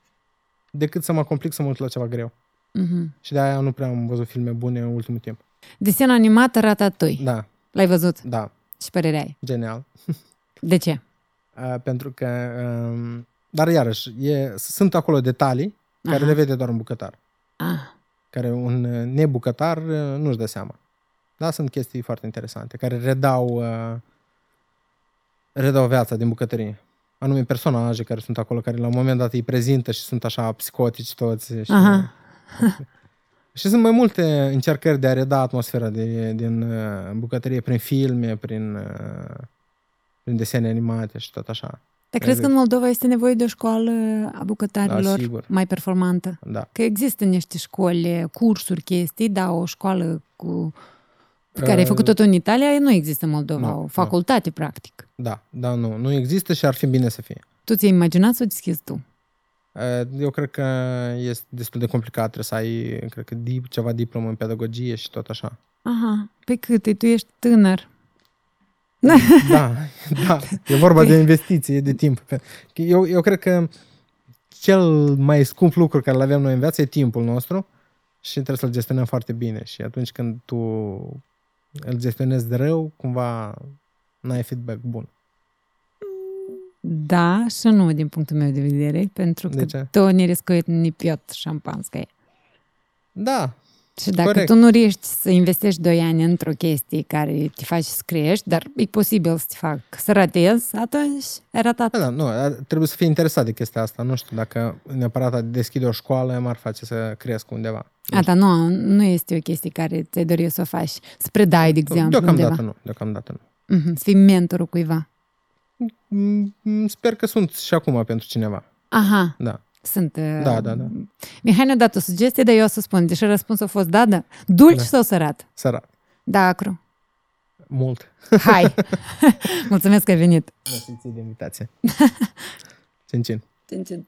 Decât să mă complic să mă uit la ceva greu. Uh-huh. Și de-aia nu prea am văzut filme bune în ultimul timp. Desen animat Ratatouille. Da. L-ai văzut? Da. Și părerea ai? Genial. De ce? Uh, pentru că... Um, dar iarăși, e, sunt acolo detalii Aha. care le vede doar un bucătar. Ah. Care un nebucătar uh, nu-și dă seama. Da, sunt chestii foarte interesante care redau, uh, redau viața din bucătărie. Anume personaje care sunt acolo, care la un moment dat îi prezintă și sunt așa psicotici toți. Și, Aha. și sunt mai multe încercări de a reda atmosfera de, din uh, bucătărie prin filme, prin, uh, prin desene animate și tot așa. Dar crezi că în Moldova este nevoie de o școală a bucătarilor da, sigur. mai performantă? Da. Că există niște școli, cursuri, chestii, da, o școală cu pe care ai făcut tot în Italia, nu există în Moldova, nu, o facultate, nu. practic. Da, da, nu. Nu există și ar fi bine să fie. Tu ți-ai imaginat sau deschizi tu? Eu cred că este destul de complicat, trebuie să ai, cred că, dip, ceva diplomă în pedagogie și tot așa. Aha, pe cât? Tu ești tânăr. Da, da. E vorba de investiție, de timp. Eu, eu cred că cel mai scump lucru care îl avem noi în viață e timpul nostru și trebuie să-l gestionăm foarte bine. Și atunci când tu îl gestionezi de rău, cumva n-ai feedback bun. Da și nu din punctul meu de vedere, pentru că De ce? to не рискует ни пьет шампанское. Da, și dacă Corect. tu nu riști să investești 2 ani într-o chestie care te face să crești, dar e posibil să te fac să ratezi, atunci ai ratat. da, da nu, ar- trebuie să fii interesat de chestia asta. Nu știu dacă neapărat a deschide o școală m-ar face să cresc undeva. A, dar nu, nu este o chestie care ți-ai dori să o faci, să predai, de exemplu, Deocamdată undeva. nu, deocamdată nu. Mhm, să fii mentorul cuiva. Mm, Sper că sunt și acum pentru cineva. Aha, Da. Sunt... uh, Da, da, da. Mihai ne-a dat o sugestie, dar eu o să spun, deși răspunsul a fost da, da. Dulci Da. sau sărat? Sărat. Da, acru. Mult. Hai! Mulțumesc că ai venit! Mersi ție de invitație. Cin, cin. Cin, cin.